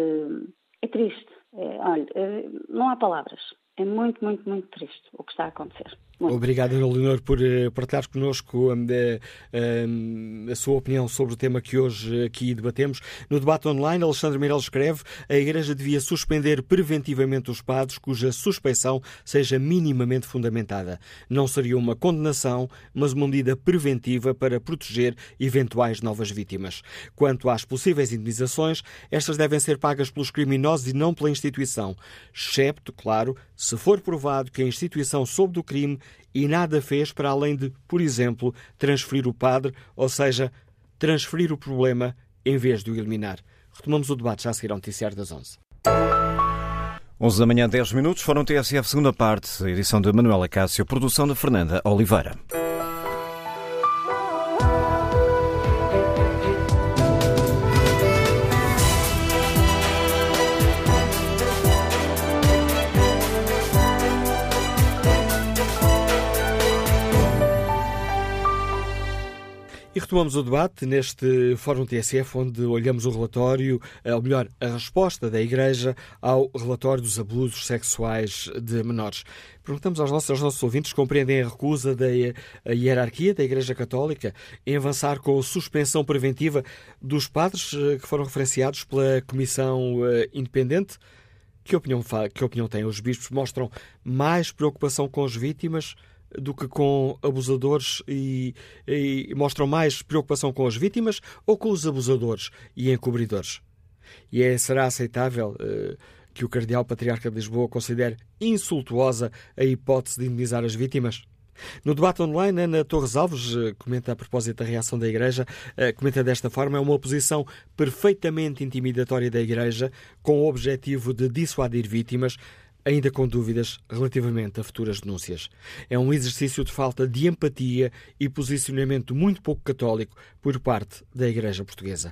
é triste. É, olha, é, não há palavras. É muito, muito, muito triste o que está a acontecer. Obrigado, Leonor, por uh, partilhar connosco uh, uh, a sua opinião sobre o tema que hoje aqui debatemos. No debate online, Alexandre Meireles escreve a Igreja devia suspender preventivamente os padres cuja suspeição seja minimamente fundamentada. Não seria uma condenação, mas uma medida preventiva para proteger eventuais novas vítimas. Quanto às possíveis indenizações, estas devem ser pagas pelos criminosos e não pela instituição, excepto, claro, se for provado que a instituição soube do crime e nada fez para além de, por exemplo, transferir o padre, ou seja, transferir o problema em vez de o eliminar. Retomamos o debate já a seguir ao noticiário das 11. 11 da manhã, 10 minutos, Fórum TSF, segunda parte, edição de Manuela Cássio, produção de Fernanda Oliveira. E retomamos o debate neste Fórum TSF, onde olhamos o relatório, eh, ou melhor, a resposta da Igreja ao relatório dos abusos sexuais de menores. Perguntamos aos nossos, aos nossos ouvintes se compreendem a recusa da hierarquia da Igreja Católica em avançar com a suspensão preventiva dos padres eh, que foram referenciados pela Comissão eh, Independente. Que opinião, que opinião têm? Os bispos mostram mais preocupação com as vítimas do que com abusadores e, e, mostram mais preocupação com as vítimas ou com os abusadores e encobridores? E é, será aceitável uh, que o Cardeal Patriarca de Lisboa considere insultuosa a hipótese de indemnizar as vítimas? No debate online, Ana Torres Alves uh, comenta a propósito da reação da Igreja, uh, comenta desta forma: é uma oposição perfeitamente intimidatória da Igreja, com o objetivo de dissuadir vítimas, ainda com dúvidas relativamente a futuras denúncias. É um exercício de falta de empatia e posicionamento muito pouco católico por parte da Igreja Portuguesa.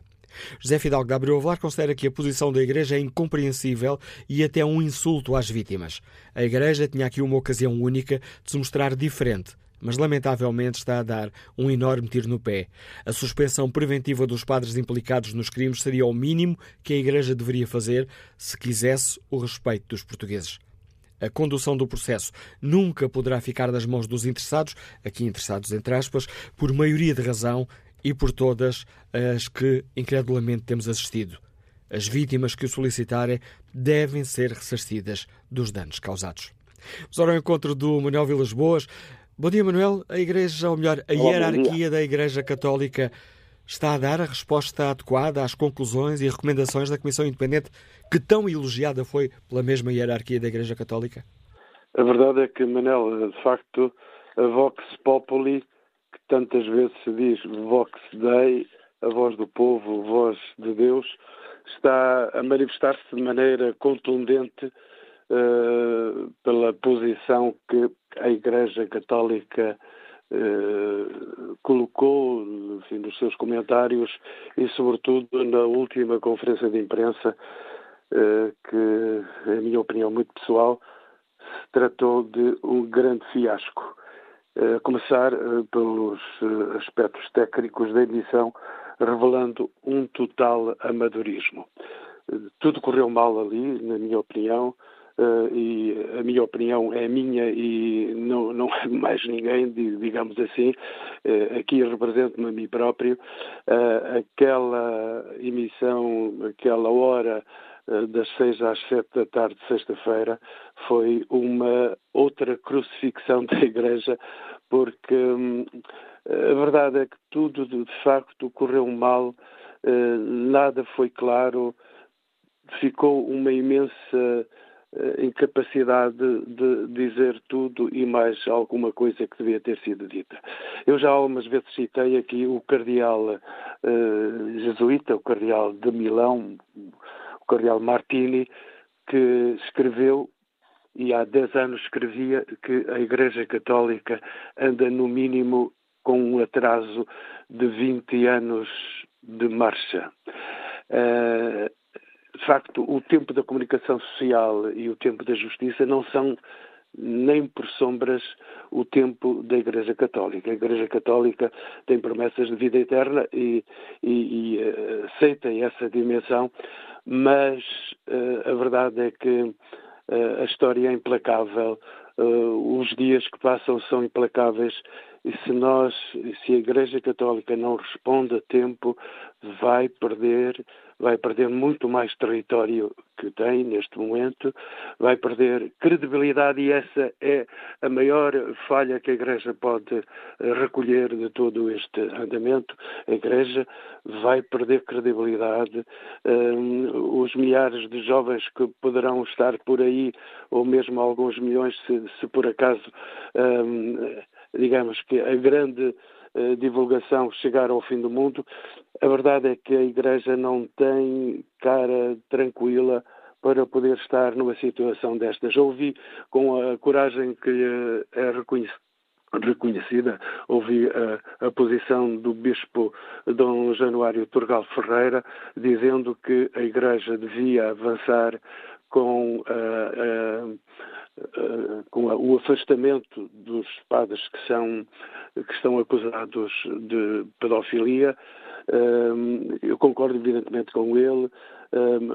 José Fidalgo da Abreu Avelar considera que a posição da Igreja é incompreensível e até um insulto às vítimas. A Igreja tinha aqui uma ocasião única de se mostrar diferente, mas lamentavelmente está a dar um enorme tiro no pé. A suspensão preventiva dos padres implicados nos crimes seria o mínimo que a Igreja deveria fazer se quisesse o respeito dos portugueses. A condução do processo nunca poderá ficar nas mãos dos interessados, aqui interessados entre aspas, por maioria de razão e por todas as que incredulamente temos assistido. As vítimas que o solicitarem devem ser ressarcidas dos danos causados. Vamos ao encontro do Manuel Vilas Boas. Bom dia, Manuel. A Igreja, ou melhor, a hierarquia da Igreja Católica está a dar a resposta adequada às conclusões e recomendações da Comissão Independente que tão elogiada foi pela mesma hierarquia da Igreja Católica? A verdade é que, Manel, de facto, a Vox Populi, que tantas vezes se diz Vox Dei, a voz do povo, a voz de Deus, está a manifestar-se de maneira contundente uh, pela posição que a Igreja Católica uh, colocou enfim, nos seus comentários e, sobretudo, na última conferência de imprensa, uh, que, em minha opinião muito pessoal, se tratou de um grande fiasco. A começar pelos aspectos técnicos da emissão, revelando um total amadorismo. Tudo correu mal ali, na minha opinião. Uh, e a minha opinião é minha e não, não é mais ninguém, digamos assim, uh, aqui represento-me a mim próprio, uh, aquela emissão, aquela hora das seis às sete da tarde de sexta-feira foi uma outra crucifixão da Igreja, porque hum, a verdade é que tudo de facto correu mal, nada foi claro, ficou uma imensa eh, incapacidade de dizer tudo e mais alguma coisa que devia ter sido dita. Eu já algumas vezes citei aqui o cardeal uh, jesuíta, o cardeal de Milão, o cardeal Martini, que escreveu e há 10 anos escrevia que a Igreja Católica anda no mínimo com um atraso de 20 anos de marcha. Uh, de facto, o tempo da comunicação social e o tempo da justiça não são nem por sombras o tempo da Igreja Católica. A Igreja Católica tem promessas de vida eterna e, e, e uh, aceita essa dimensão, mas uh, a verdade é que uh, a história é implacável, os dias que passam são implacáveis e se nós, se a Igreja Católica não responde a tempo, vai perder vai perder muito mais território que tem neste momento, vai perder credibilidade e essa é a maior falha que a Igreja pode eh, recolher de todo este andamento. A Igreja vai perder credibilidade. Um, os milhares de jovens que poderão estar por aí, ou mesmo alguns milhões, se, se por acaso, um, digamos que a grande divulgação chegar ao fim do mundo, a verdade é que a Igreja não tem cara tranquila para poder estar numa situação destas. Ouvi com a coragem que é reconhecida, ouvi a, a, posição do Bispo Dom Januário Turgal Ferreira, dizendo que a Igreja devia avançar com a, a, com o afastamento dos padres que são que estão acusados de pedofilia. Eu concordo evidentemente com ele.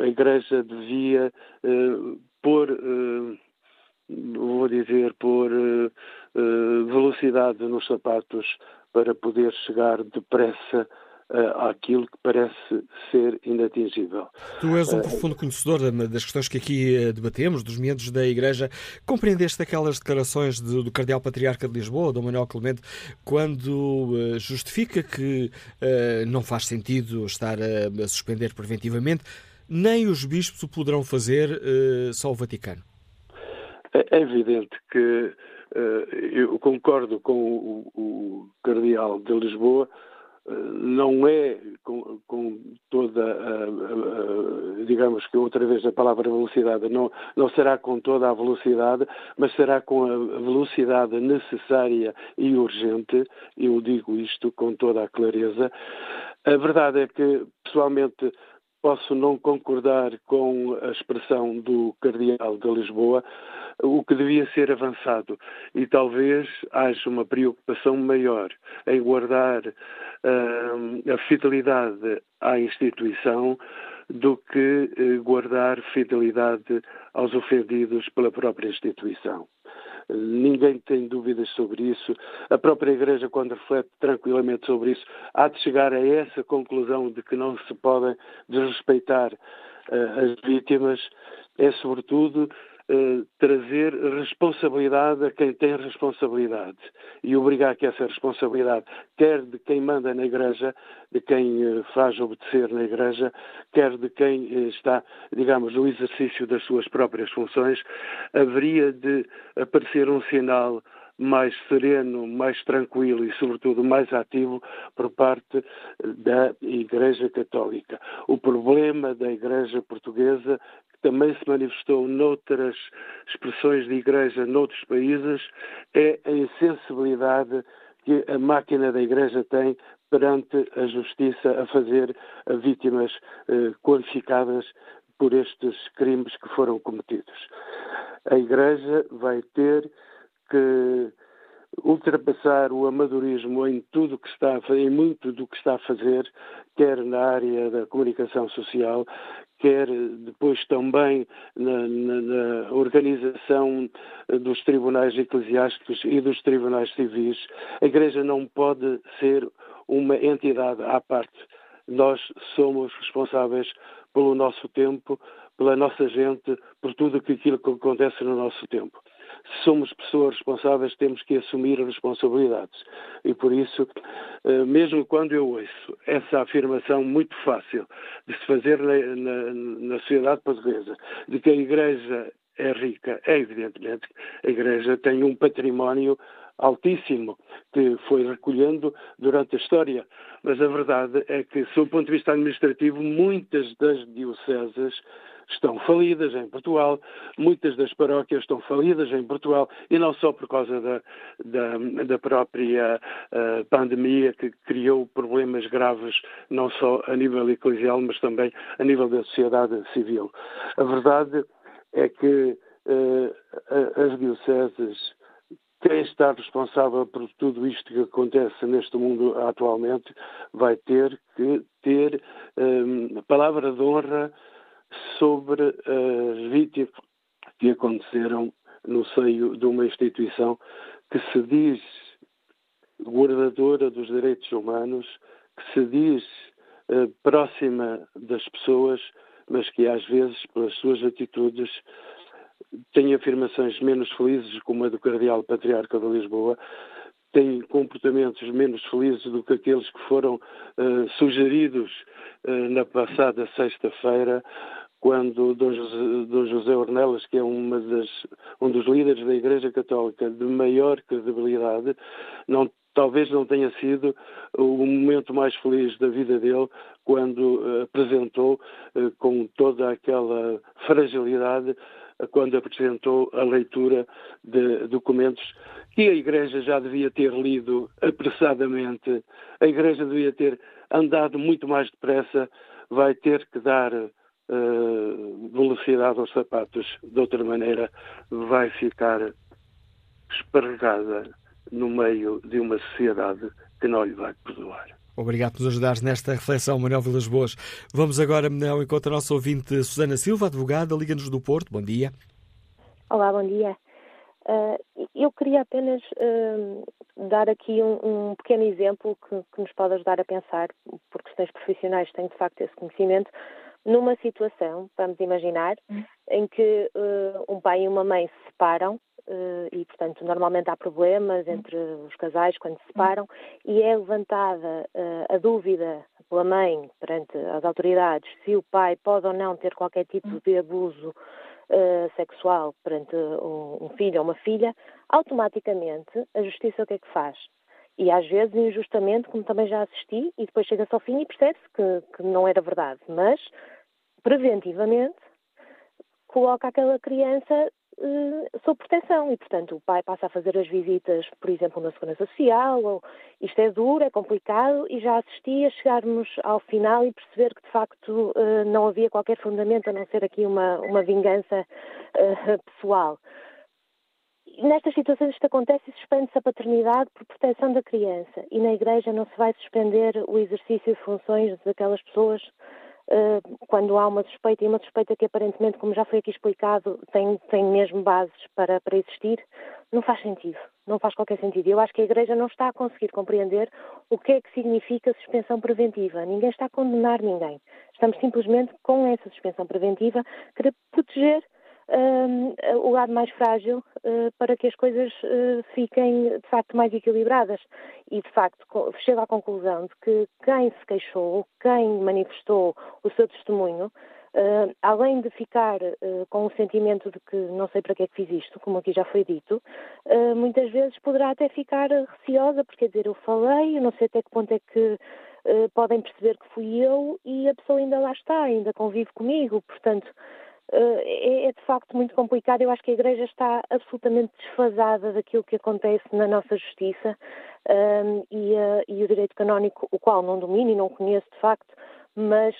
A Igreja devia pôr, vou dizer, pôr eh, velocidade nos sapatos para poder chegar depressa uh, àquilo que parece ser inatingível. Tu és um uh, profundo conhecedor das questões que aqui eh, debatemos, dos medos da Igreja. Compreendeste aquelas declarações do, do Cardeal Patriarca de Lisboa, Dom Manuel Clemente, quando uh, justifica que não faz sentido estar a, a, suspender preventivamente, nem os bispos o poderão fazer, só o Vaticano? É, é evidente que eu concordo com o, o Cardeal de Lisboa não é com, com toda a, a, a, digamos que outra vez a palavra velocidade não, não será com toda a velocidade, mas será com a velocidade necessária e urgente, eu digo isto com toda a clareza. A verdade é que, pessoalmente, posso não concordar com a expressão do Cardeal de Lisboa, o que devia ser avançado. E talvez haja uma preocupação maior em guardar uh, a fidelidade à instituição do que uh, guardar fidelidade aos ofendidos pela própria instituição. Ninguém tem dúvidas sobre isso. A própria Igreja, quando reflete tranquilamente sobre isso, há de chegar a essa conclusão de que não se podem desrespeitar uh, as vítimas, é sobretudo uh, trazer responsabilidade a quem tem responsabilidade e obrigar que essa responsabilidade, quer de quem manda na Igreja, de quem uh, faz obedecer na Igreja, quer de quem está, digamos, no exercício das suas próprias funções, haveria de aparecer um sinal mais sereno, mais tranquilo e, sobretudo, mais ativo por parte da Igreja Católica. O problema da Igreja Portuguesa que também se manifestou noutras expressões de igreja noutros países, é a insensibilidade que a máquina da igreja tem perante a justiça a fazer a vítimas eh, qualificadas por estes crimes que foram cometidos. A igreja vai ter que ultrapassar o amadorismo em tudo que está em muito do que está a fazer, quer na área da comunicação social, quer depois também na, na, na, organização dos tribunais eclesiásticos e dos tribunais civis. A Igreja não pode ser uma entidade à parte. Nós somos responsáveis pelo nosso tempo, pela nossa gente, por tudo aquilo que acontece no nosso tempo se somos pessoas responsáveis, temos que assumir responsabilidades. E por isso, eh, mesmo quando eu ouço essa afirmação muito fácil de se fazer na, na, na sociedade portuguesa, de que a Igreja é rica, é evidentemente a Igreja tem um património altíssimo que foi recolhendo durante a história. Mas a verdade é que, sob o ponto de vista administrativo, muitas das dioceses estão falidas em Portugal, muitas das paróquias estão falidas em Portugal, e não só por causa da, da, da própria uh, pandemia que criou problemas graves, não só a nível eclesial, mas também a nível da sociedade civil. A verdade é que uh, as dioceses quem está responsável por tudo isto que acontece neste mundo atualmente. Vai ter que ter um, palavra de honra sobre as vítimas que aconteceram no seio de uma instituição que se diz guardadora dos direitos humanos, que se diz uh, próxima das pessoas, mas que às vezes, pelas suas atitudes, tem afirmações menos felizes, como a do Cardeal Patriarca de Lisboa, tem comportamentos menos felizes do que aqueles que foram uh, sugeridos uh, na passada sexta-feira quando Dom José, José Ornelas, que é das, um dos líderes da Igreja Católica de maior credibilidade, não, talvez não tenha sido o momento mais feliz da vida dele quando uh, apresentou uh, com toda aquela fragilidade uh, quando apresentou a leitura de documentos que a Igreja já devia ter lido apressadamente, a Igreja devia ter andado muito mais depressa, vai ter que dar uh, velocidade aos sapatos, de outra maneira vai ficar esparregada no meio de uma sociedade que não lhe vai perdoar. Obrigado por nos ajudares nesta reflexão, Manuel Vilas Boas. Vamos agora ao encontro da nossa ouvinte Susana Silva, advogada, Liga-nos do Porto. Bom dia. Olá, bom dia. Uh, eu queria apenas uh, dar aqui um, um pequeno exemplo que, que, nos pode ajudar a pensar, por questões profissionais tenho de facto esse conhecimento, numa situação, vamos imaginar, hum. em que uh, um pai e uma mãe se separam uh, e, portanto, normalmente há problemas hum. entre os casais quando se separam e é levantada uh, a dúvida pela mãe perante as autoridades se o pai pode ou não ter qualquer tipo hum. de abuso sexual perante um, um filho ou uma filha, automaticamente a justiça o que é que faz? E às vezes injustamente, como também já assisti, e depois chega-se ao fim e percebe-se que, que, não era verdade. Mas preventivamente, coloca aquela criança uh, sob proteção e, portanto, o pai passa a fazer as visitas, por exemplo, na Segurança Social, ou isto é duro, é complicado, e já assisti a chegarmos ao final e perceber que, de facto, uh, não havia qualquer fundamento a não ser aqui uma, uma vingança uh, pessoal. Nestas situações isto acontece e suspende-se a paternidade por proteção da criança e na Igreja não se vai suspender o exercício de funções daquelas pessoas eh, quando há uma suspeita, e uma suspeita que aparentemente, como já foi aqui explicado, tem, tem mesmo bases para, para existir, não faz sentido. Não faz qualquer sentido. Eu acho que a Igreja não está a conseguir compreender o que é que significa suspensão preventiva. Ninguém está a condenar ninguém. Estamos simplesmente, com essa suspensão preventiva, querer proteger o lado mais frágil uh, para que as coisas uh, fiquem de facto mais equilibradas. E de facto chego à conclusão de que quem se queixou, quem manifestou o seu testemunho, Uh, além de ficar uh, com o sentimento de que não sei para que é que fiz isto, como aqui já foi dito, uh, muitas vezes poderá até ficar receosa, porque quer dizer, eu falei, eu não sei até que ponto é que podem perceber que fui eu e a pessoa ainda lá está, ainda convive comigo, portanto, é, é, de facto muito complicado. Eu acho que a Igreja está absolutamente desfasada daquilo que acontece na nossa justiça um, ehm, e, uh, e, o direito canónico, o qual não domino e não conheço de facto, mas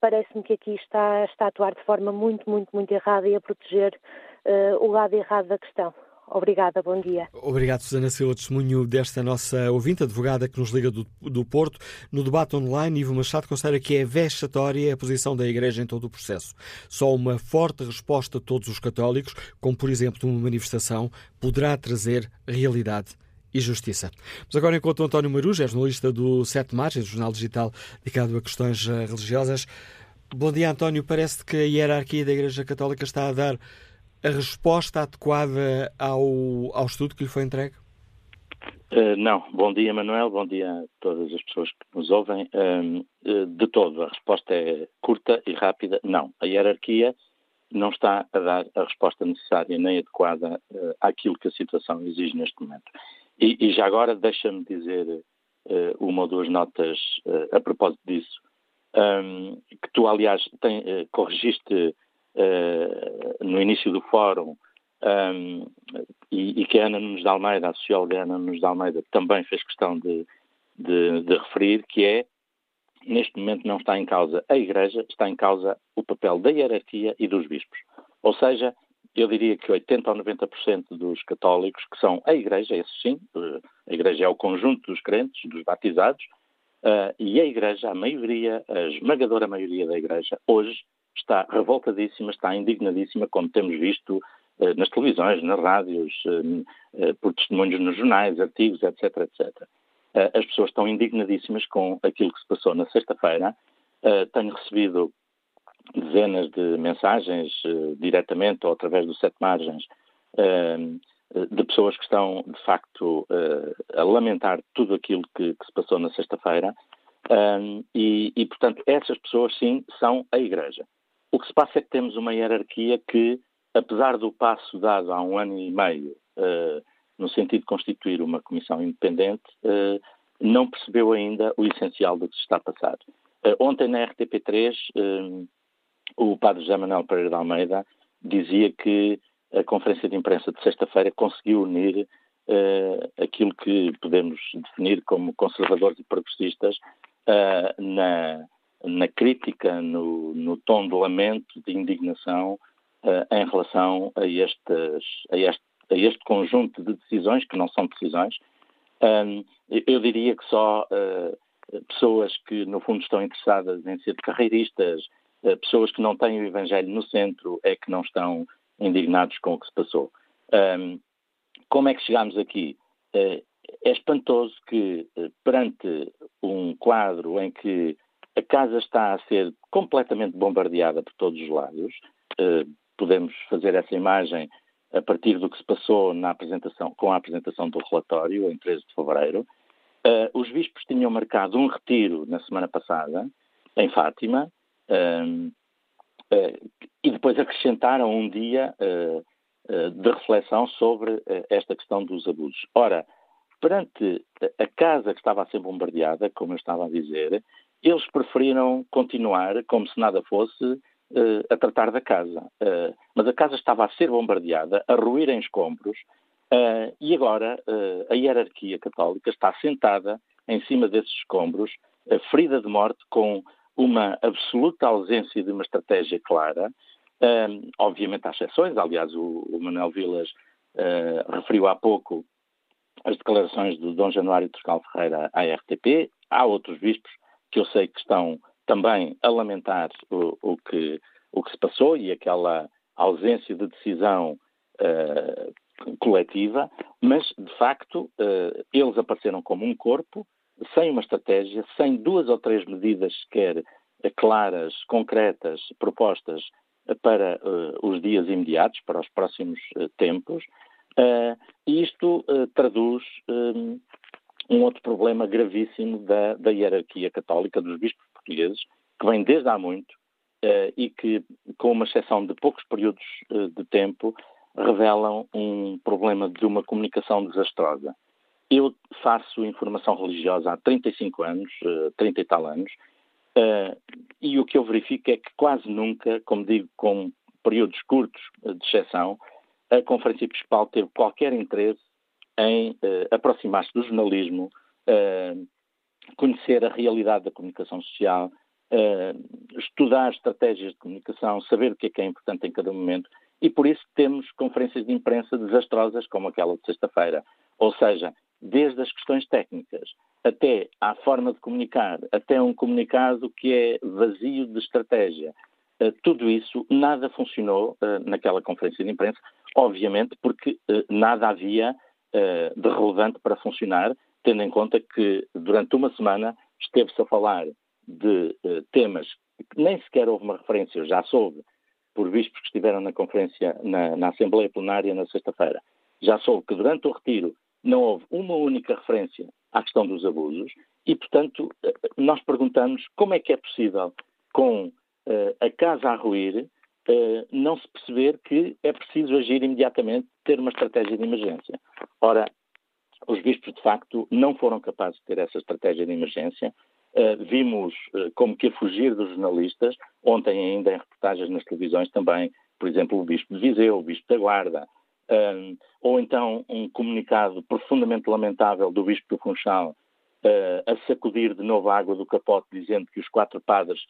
parece-me que aqui está, está a atuar de forma muito, muito, muito errada e a proteger uh, o lado errado da questão. Obrigada, bom dia. Obrigado, Susana Silva, testemunho desta nossa ouvinte, advogada que nos liga do, do Porto. No debate online, Ivo Machado considera que é vexatória a posição da Igreja em todo o processo. Só uma forte resposta de todos os católicos, como por exemplo uma manifestação, poderá trazer realidade e justiça. Mas agora encontro António Maruja, é jornalista do Sete Margens, jornal digital dedicado a questões eh, religiosas. Bom dia, António. Parece que a hierarquia da Igreja Católica está a dar a resposta adequada ao, ao estudo que lhe foi entregue? Uh, não. Bom dia, Manuel. Bom dia a todas as pessoas que nos ouvem. Uh, de todo, a resposta é curta e rápida. Não. A hierarquia não está a dar a resposta necessária nem adequada uh, àquilo que a situação exige neste momento. E, e já agora, deixa-me dizer uma ou duas notas a propósito disso. Um, que tu, aliás, tem, corrigiste no início do fórum, um, e, e, que a Ana Nunes de Almeida, a socióloga Ana Nunes de Almeida, também fez questão de, de, de, referir, que é, neste momento não está em causa a Igreja, está em causa o papel da hierarquia e dos bispos. Ou seja, eu diria que 80% ou 90% dos católicos, que são a Igreja, esse sim, eh, a Igreja é o conjunto dos crentes, dos batizados, uh, e a Igreja, a maioria, a esmagadora maioria da Igreja, hoje está revoltadíssima, está indignadíssima, como temos visto eh, nas televisões, nas rádios, eh, eh, por testemunhos nos jornais, artigos, etc, etc. As pessoas estão indignadíssimas com aquilo que se passou na sexta-feira. Tenho recebido dezenas de mensagens, diretamente ou através do Sete Margens, de pessoas que estão, de facto, a lamentar tudo aquilo que, que se passou na sexta-feira. e, e, portanto, essas pessoas, sim, são a Igreja. O que se passa é que temos uma hierarquia que, apesar do passo dado há um ano e meio, uh, no sentido de constituir uma comissão independente, uh, não percebeu ainda o essencial do que se está a passar. Uh, ontem na RTP3, o padre José Manuel Pereira de Almeida dizia que a conferência de imprensa de sexta-feira conseguiu unir aquilo que podemos definir como conservadores e progressistas na na crítica, no, no tom de lamento, de indignação uh, em relação a, a, este, a este conjunto de decisões, que não são decisões. Um, eu diria que só uh, pessoas que, no fundo, estão interessadas em ser carreiristas, uh, pessoas que não têm o Evangelho no centro, é que não estão indignados com o que se passou. Um, como é que chegamos aqui? é espantoso que, perante um quadro em que a casa está a ser completamente bombardeada por todos os lados. Uh, podemos fazer essa imagem a partir do que se passou na apresentação, com a apresentação do relatório, em 13 de fevereiro. Uh, os bispos tinham marcado um retiro na semana passada, em Fátima, uh, e depois acrescentaram um dia de reflexão sobre esta questão dos abusos. Ora, perante a casa que estava a ser bombardeada, como eu estava a dizer, eles preferiram continuar como se nada fosse, uh, a tratar da casa. Uh, mas a casa estava a ser bombardeada, a ruir em escombros, uh, e agora a hierarquia católica está sentada em cima desses escombros, ferida de morte, com uma absoluta ausência de uma estratégia clara. obviamente há exceções, aliás, o, o Manuel Vilas referiu há pouco as declarações do Dom Januário Trescal Ferreira à RTP. Há outros bispos que eu sei que estão também a lamentar o, o, que, o que se passou e aquela ausência de decisão uh, coletiva, mas, de facto, uh, eles apareceram como um corpo, sem uma estratégia, sem duas ou três medidas sequer claras, concretas, propostas para uh, os dias imediatos, para os próximos tempos. E isto traduz um outro problema gravíssimo da, da hierarquia católica, dos bispos portugueses, que vem desde há muito uh, e que, com uma exceção de poucos períodos uh, de tempo, revelam um problema de uma comunicação desastrosa. Eu faço informação religiosa há 35 anos, uh, 30 e tal anos, e o que eu verifico é que quase nunca, como digo, com períodos curtos de exceção, a Conferência Episcopal teve qualquer interesse em aproximar-se do jornalismo, conhecer a realidade da comunicação social, uh, estudar estratégias de comunicação, saber o que é que é importante em cada momento, e por isso temos conferências de imprensa desastrosas como aquela de sexta-feira. Ou seja, desde as questões técnicas até à forma de comunicar, até um comunicado que é vazio de estratégia. Uh, tudo isso, nada funcionou uh, naquela conferência de imprensa, obviamente porque uh, nada havia de relevante para funcionar, tendo em conta que durante uma semana esteve-se a falar de uh, temas que nem sequer houve uma referência, já soube, por bispos que estiveram na conferência, na, na Assembleia Plenária na sexta-feira, já soube que durante o retiro não houve uma única referência à questão dos abusos e, portanto, eh, nós perguntamos como é que é possível, com uh, a casa a ruir, não se perceber que é preciso agir imediatamente, ter uma estratégia de emergência. Ora, os bispos, de facto, não foram capazes de ter essa estratégia de emergência. Uh, vimos uh, como que a fugir dos jornalistas, ontem ainda em reportagens nas televisões também, por exemplo, o Bispo de Viseu, o Bispo da Guarda, ou então um comunicado profundamente lamentável do Bispo do Funchal a sacudir de novo a água do capote, dizendo que os quatro padres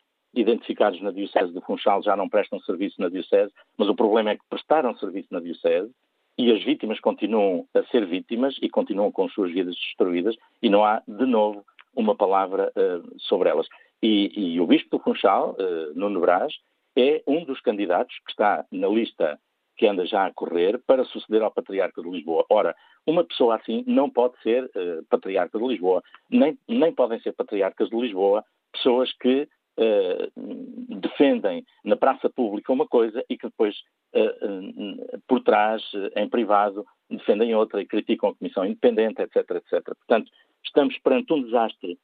identificados na Diocese de Funchal já não prestam serviço na Diocese, mas o problema é que prestaram serviço na Diocese, e as vítimas continuam a ser vítimas e continuam com suas vidas destruídas e não há, de novo, uma palavra uh, sobre elas. E, e, o Bispo do Funchal, uh, Nuno Brás, é um dos candidatos que está na lista que anda já a correr para suceder ao Patriarca de Lisboa. Ora, uma pessoa assim não pode ser uh, Patriarca de Lisboa, nem, nem podem ser Patriarcas de Lisboa pessoas que uh, defendem na praça pública uma coisa e que depois, uh, por trás, em privado, defendem outra e criticam a Comissão Independente, etc, etc. Portanto, estamos perante um desastre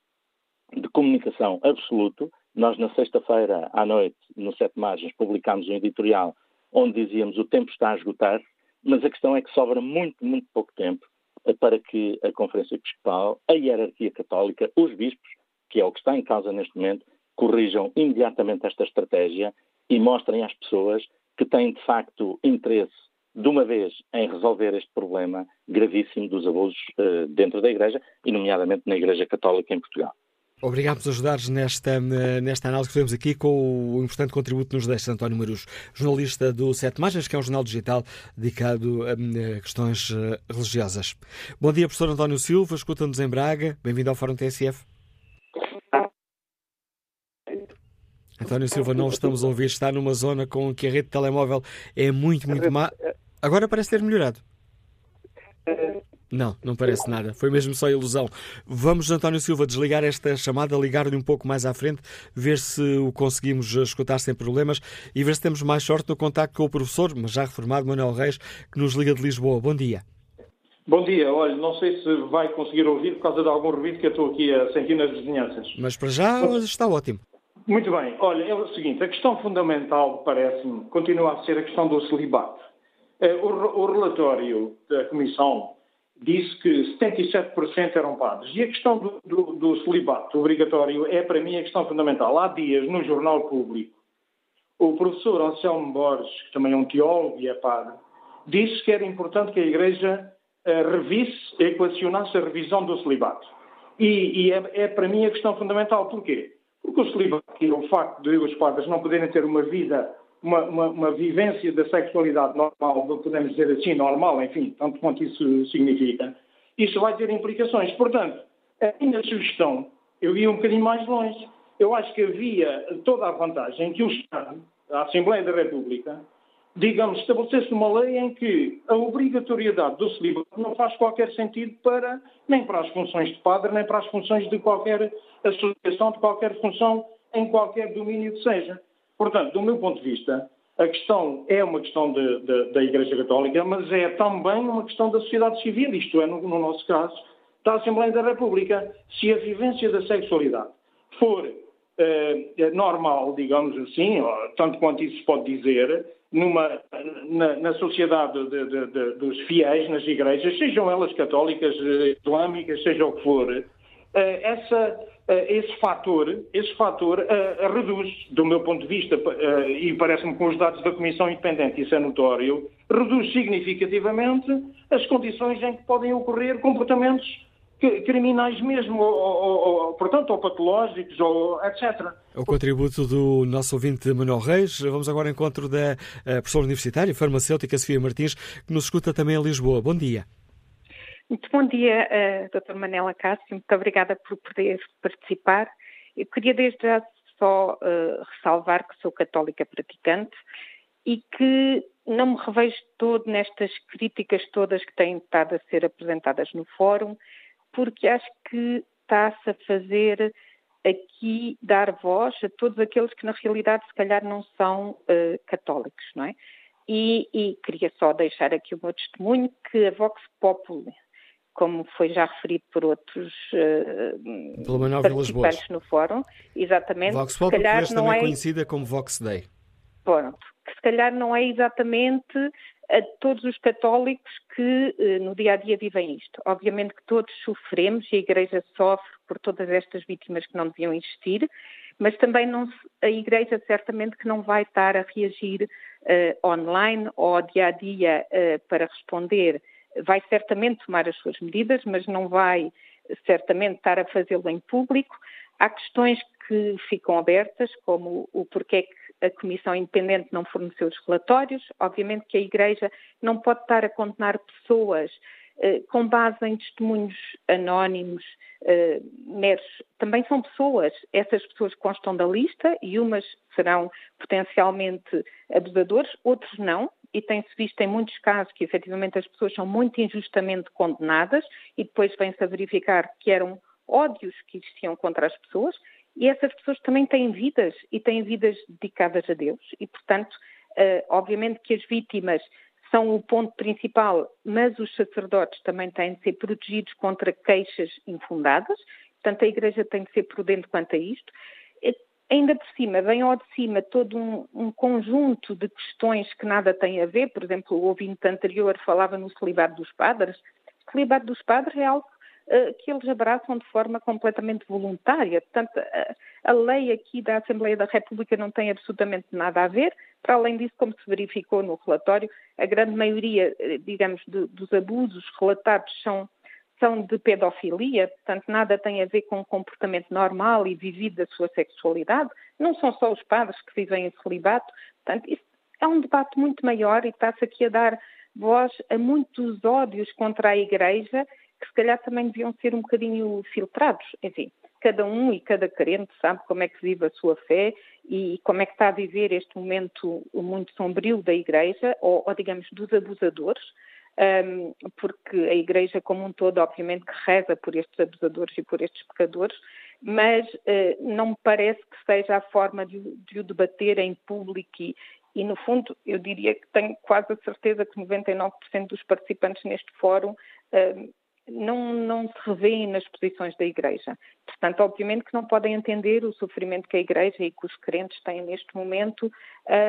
de comunicação absoluto. Nós, na sexta-feira à noite, no Sete Margens, publicámos um editorial onde dizíamos o tempo está a esgotar, mas a questão é que sobra muito, muito pouco tempo para que a Conferência Episcopal, a hierarquia católica, os bispos, que é o que está em causa neste momento, corrijam imediatamente esta estratégia e mostrem às pessoas que têm de facto interesse de uma vez em resolver este problema gravíssimo dos abusos uh, dentro da Igreja e, nomeadamente, na Igreja Católica em Portugal. Obrigado por ajudar-nos nesta, nesta análise que fizemos aqui com o importante contributo que nos deixa António Marus, jornalista do Sete Margens, que é um jornal digital dedicado a, a questões eh, religiosas. Bom dia, professor António Silva, escuta-nos em Braga. Bem-vindo ao Fórum TSF. António Silva, não estamos a ouvir, está numa zona com que a rede de telemóvel é muito, muito má. Agora parece ter melhorado. Não, não parece nada. Foi mesmo só ilusão. Vamos, António Silva, desligar esta chamada, ligar-lhe um pouco mais à frente, ver se o conseguimos escutar sem problemas e ver se temos mais sorte no contacto com o professor, mas já reformado, Manuel Reis, que nos liga de Lisboa. Bom dia. Bom dia. Olha, não sei se vai conseguir ouvir por causa de algum ruído que eu estou aqui a sentir nas vizinhanças. Mas para já está ótimo. Muito bem. Olha, é o seguinte, a questão fundamental, parece-me, continua a ser a questão do celibato. Eh, o, relatório da Comissão disse que 77% eram padres. E a questão do, do, do celibato obrigatório é, para mim, a questão fundamental. Há dias, no Jornal Público, o professor Anselmo Borges, que também é um teólogo e é padre, disse que era importante que a Igreja uh, revisse, equacionasse a revisão do celibato. E, e é, é, para mim a questão fundamental. Porquê? Porque o celibato o facto de os padres não poderem ter uma vida, uma, uma, uma vivência da sexualidade normal, podemos dizer assim, normal, enfim, tanto quanto isso significa, isso vai ter implicações. Portanto, a minha sugestão, eu ia um bocadinho mais longe. Eu acho que havia toda a vantagem que o Estado, a Assembleia da República, digamos, estabelecesse uma lei em que a obrigatoriedade do celibato não faz qualquer sentido para, nem para as funções de padre, nem para as funções de qualquer associação, de qualquer função, em qualquer domínio que seja. Portanto, do meu ponto de vista, a questão é uma questão de, de, da Igreja Católica, mas é também uma questão da sociedade civil, isto é, no, no nosso caso, da Assembleia da República. Se a vivência da sexualidade for eh, normal, digamos assim, tanto quanto isso se pode dizer, numa, na, na sociedade de, de, de, dos fiéis nas igrejas, sejam elas católicas, eh, islâmicas, seja o que for, eh, essa, eh, esse fator, esse fator reduz, do meu ponto de vista, e parece-me com os dados da Comissão Independente, isso é notório, reduz significativamente as condições em que podem ocorrer comportamentos criminais mesmo, ou, ou, ou, portanto, ou patológicos, ou etc. O contributo do nosso ouvinte Manuel Reis. Vamos agora ao encontro da eh, professora universitária farmacêutica Sofia Martins, que nos escuta também em Lisboa. Bom dia. Muito bom dia, uh, Dr. Manela Cássio. Muito obrigada por poder participar. Eu queria desde já só uh, ressalvar que sou católica praticante e que não me revejo todo nestas críticas todas que têm estado a ser apresentadas no fórum porque acho que está-se a fazer aqui dar voz a todos aqueles que na realidade se calhar não são uh, católicos, não é? E, e, queria só deixar aqui o meu testemunho que a Vox Populi, como foi já referido por outros uh, participantes no fórum, exatamente, Vox Populi, se calhar não é conhecida como Vox Day. Pronto, que se calhar não é exatamente a todos os católicos que eh, no dia a dia vivem isto. Obviamente que todos sofremos e a Igreja sofre por todas estas vítimas que não deviam existir, mas também não, a Igreja certamente que não vai estar a reagir uh, online ou dia a dia uh, para responder. Vai certamente tomar as suas medidas, mas não vai certamente estar a fazê-lo em público. Há questões que ficam abertas, como o porquê que a Comissão Independente não forneceu os relatórios. Obviamente que a Igreja não pode estar a condenar pessoas eh, com base em testemunhos anónimos, eh, meros. Também são pessoas. Essas pessoas constam da lista e umas serão potencialmente abusadores, outros não. E tem-se visto em muitos casos que efetivamente as pessoas são muito injustamente condenadas e depois vem-se a verificar que eram ódios que existiam contra as pessoas e essas pessoas também têm vidas e têm vidas dedicadas a Deus e, portanto, uh, obviamente que as vítimas são o ponto principal, mas os sacerdotes também têm de ser protegidos contra queixas infundadas. Portanto, a Igreja tem de ser prudente quanto a isto. Ainda por cima, vem ao de cima todo um, um, conjunto de questões que nada têm a ver. Por exemplo, o ouvinte anterior falava no celibato dos padres. O celibato dos padres é algo eh, que eles abraçam de forma completamente voluntária. Portanto, a, lei aqui da Assembleia da República não tem absolutamente nada a ver. Para além disso, como se verificou no relatório, a grande maioria, eh, digamos, de, dos abusos relatados são são de pedofilia, portanto, nada tem a ver com o comportamento normal e vivido da sua sexualidade. Não são só os padres que vivem em celibato. Portanto, isso é um debate muito maior e está-se aqui a dar voz a muitos ódios contra a Igreja que se calhar também deviam ser um bocadinho filtrados. Enfim, cada um e cada crente sabe como é que vive a sua fé e como é que está a viver este momento muito sombrio da Igreja, ou, ou digamos, dos abusadores, um, porque a Igreja como um todo, obviamente, que reza por estes abusadores e por estes pecadores, mas uh, não me parece que seja a forma de, de o debater em público e, e, no fundo, eu diria que tenho quase a certeza que 99% dos participantes neste fórum não, não se revêem nas posições da Igreja. Portanto, obviamente que não podem entender o sofrimento que a Igreja e que os crentes têm neste momento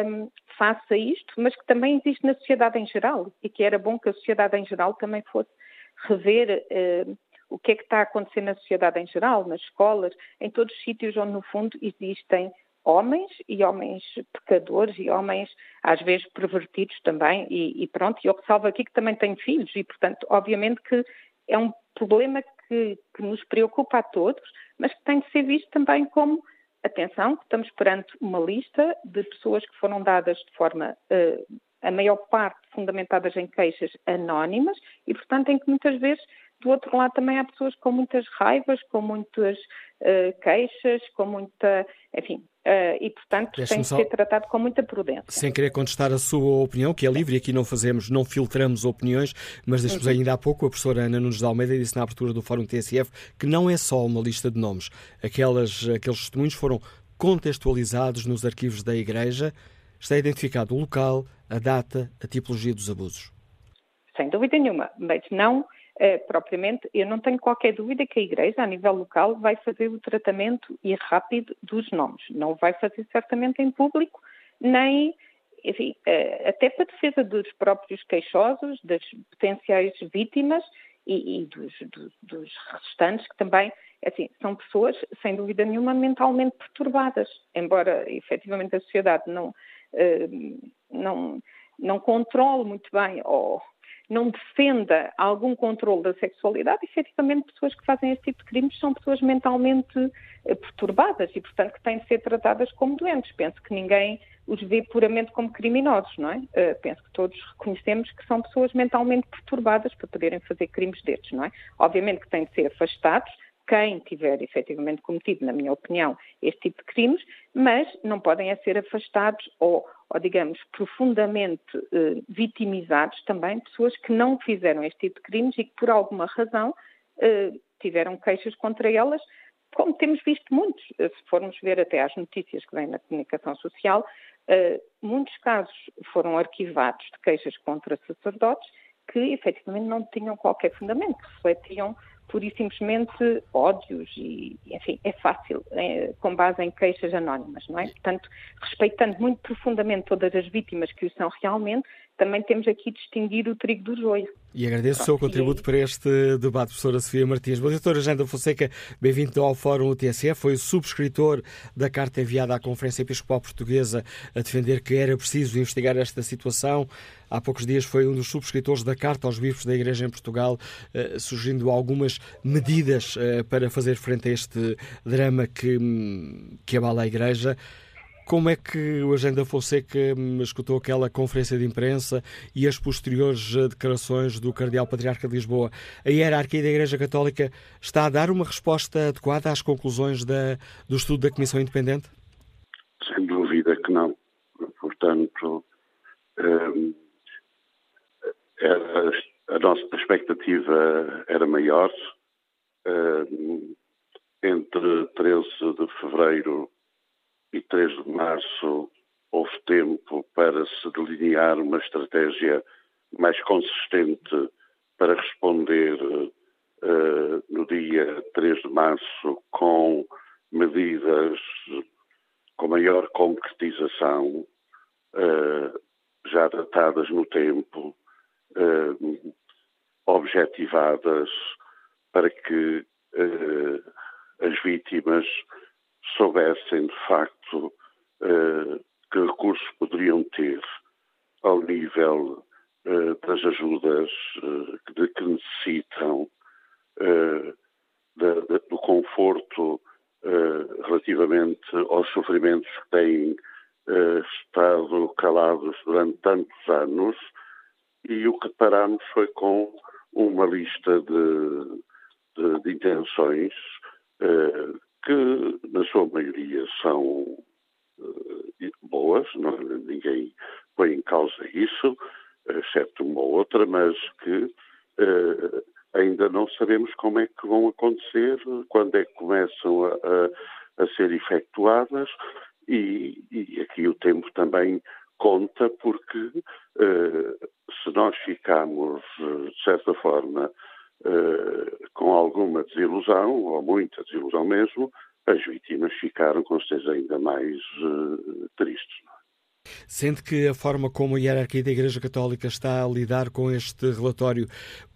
um, face a isto, mas que também existe na sociedade em geral e que era bom que a sociedade em geral também fosse rever uh, o que é que está a acontecer na sociedade em geral, nas escolas, em todos os sítios onde, no fundo, existem homens e homens pecadores e homens às vezes pervertidos também e, e pronto, e eu aqui que também tenho filhos e portanto obviamente que é um problema que, que nos preocupa a todos, mas que tem de ser visto também como atenção, que estamos perante uma lista de pessoas que foram dadas de forma, uh, a maior parte fundamentadas em queixas anónimas e, portanto, em que muitas vezes do outro lado também há pessoas com muitas raivas, com muitas uh, queixas, com muita. Enfim, uh, e portanto tem de ser tratado com muita prudência. Sem querer contestar a sua opinião, que é livre, e aqui não fazemos, não filtramos opiniões, mas deixe-nos uhum. ainda há pouco, a professora Ana Nunes de Almeida disse na abertura do Fórum TSF que não é só uma lista de nomes. Aquelas, aqueles testemunhos foram contextualizados nos arquivos da Igreja. Está identificado o local, a data, a tipologia dos abusos. Sem dúvida nenhuma, mas não Uh, propriamente, eu não tenho qualquer dúvida que a Igreja, a nível local, vai fazer o tratamento e rápido dos nomes. Não vai fazer certamente em público, nem, enfim, uh, até para defesa dos próprios queixosos, das potenciais vítimas e, e dos, dos, dos, restantes, que também, assim, são pessoas, sem dúvida nenhuma, mentalmente perturbadas. Embora, efetivamente, a sociedade não, uh, não, não controle muito bem ou não defenda algum controle da sexualidade, efetivamente pessoas que fazem este tipo de crimes são pessoas mentalmente eh, perturbadas e, portanto, que têm de ser tratadas como doentes. Penso que ninguém os vê puramente como criminosos, não é? Uh, penso que todos reconhecemos que são pessoas mentalmente perturbadas para poderem fazer crimes destes, não é? Obviamente que têm de ser afastados, quem tiver efetivamente cometido, na minha opinião, este tipo de crimes, mas não podem ser afastados ou, ou digamos, profundamente eh, vitimizados também pessoas que não fizeram este tipo de crimes e que, por alguma razão, eh, tiveram queixas contra elas, como temos visto muitos. Eh, se formos ver até as notícias que vêm na comunicação social, eh, muitos casos foram arquivados de queixas contra sacerdotes que efetivamente não tinham qualquer fundamento, refletiam pura e simplesmente ódios e, enfim, é fácil, é, com base em queixas anónimas, não é? Portanto, respeitando muito profundamente todas as vítimas que o são realmente, também temos aqui distinguir o trigo do joio. E agradeço o seu contributo para este debate, professora Sofia Martins. Bom, doutora Janda Fonseca, bem-vindo ao Fórum UTSF. Foi o subscritor da carta enviada à Conferência Episcopal Portuguesa a defender que era preciso investigar esta situação. Há poucos dias foi um dos subscritores da Carta aos Bispos da Igreja em Portugal, eh, surgindo algumas medidas eh, para fazer frente a este drama que, que abala a Igreja. Como é que o Agenda Fonseca hum, escutou aquela conferência de imprensa e as posteriores eh, declarações do Cardeal Patriarca de Lisboa? A hierarquia da Igreja Católica está a dar uma resposta adequada às conclusões da, do estudo da Comissão Independente? Sem dúvida que não. Portanto, um, era, a nossa expectativa era maior. Um, entre 13 de fevereiro e 3 de março houve tempo para se delinear uma estratégia mais consistente para responder uh, no dia 3 de março com medidas com maior concretização, uh, já datadas no tempo, uh, objetivadas, para que as vítimas soubessem de facto uh, que recursos poderiam ter ao nível uh, das ajudas uh, de que necessitam, do conforto relativamente aos sofrimentos que têm estado calados durante tantos anos. E o que parámos foi com uma lista de, de, de intenções que na sua maioria são uh, boas, não, ninguém põe em causa isso, exceto uma ou outra, mas que uh, ainda não sabemos como é que vão acontecer, quando é que começam a, a, a ser efetuadas e, e, aqui o tempo também conta porque uh, se nós ficamos, de certa forma, com alguma desilusão, ou muita desilusão mesmo, as vítimas ficaram com certeza ainda mais uh, tristes. É? Sente que a forma como a hierarquia da Igreja Católica está a lidar com este relatório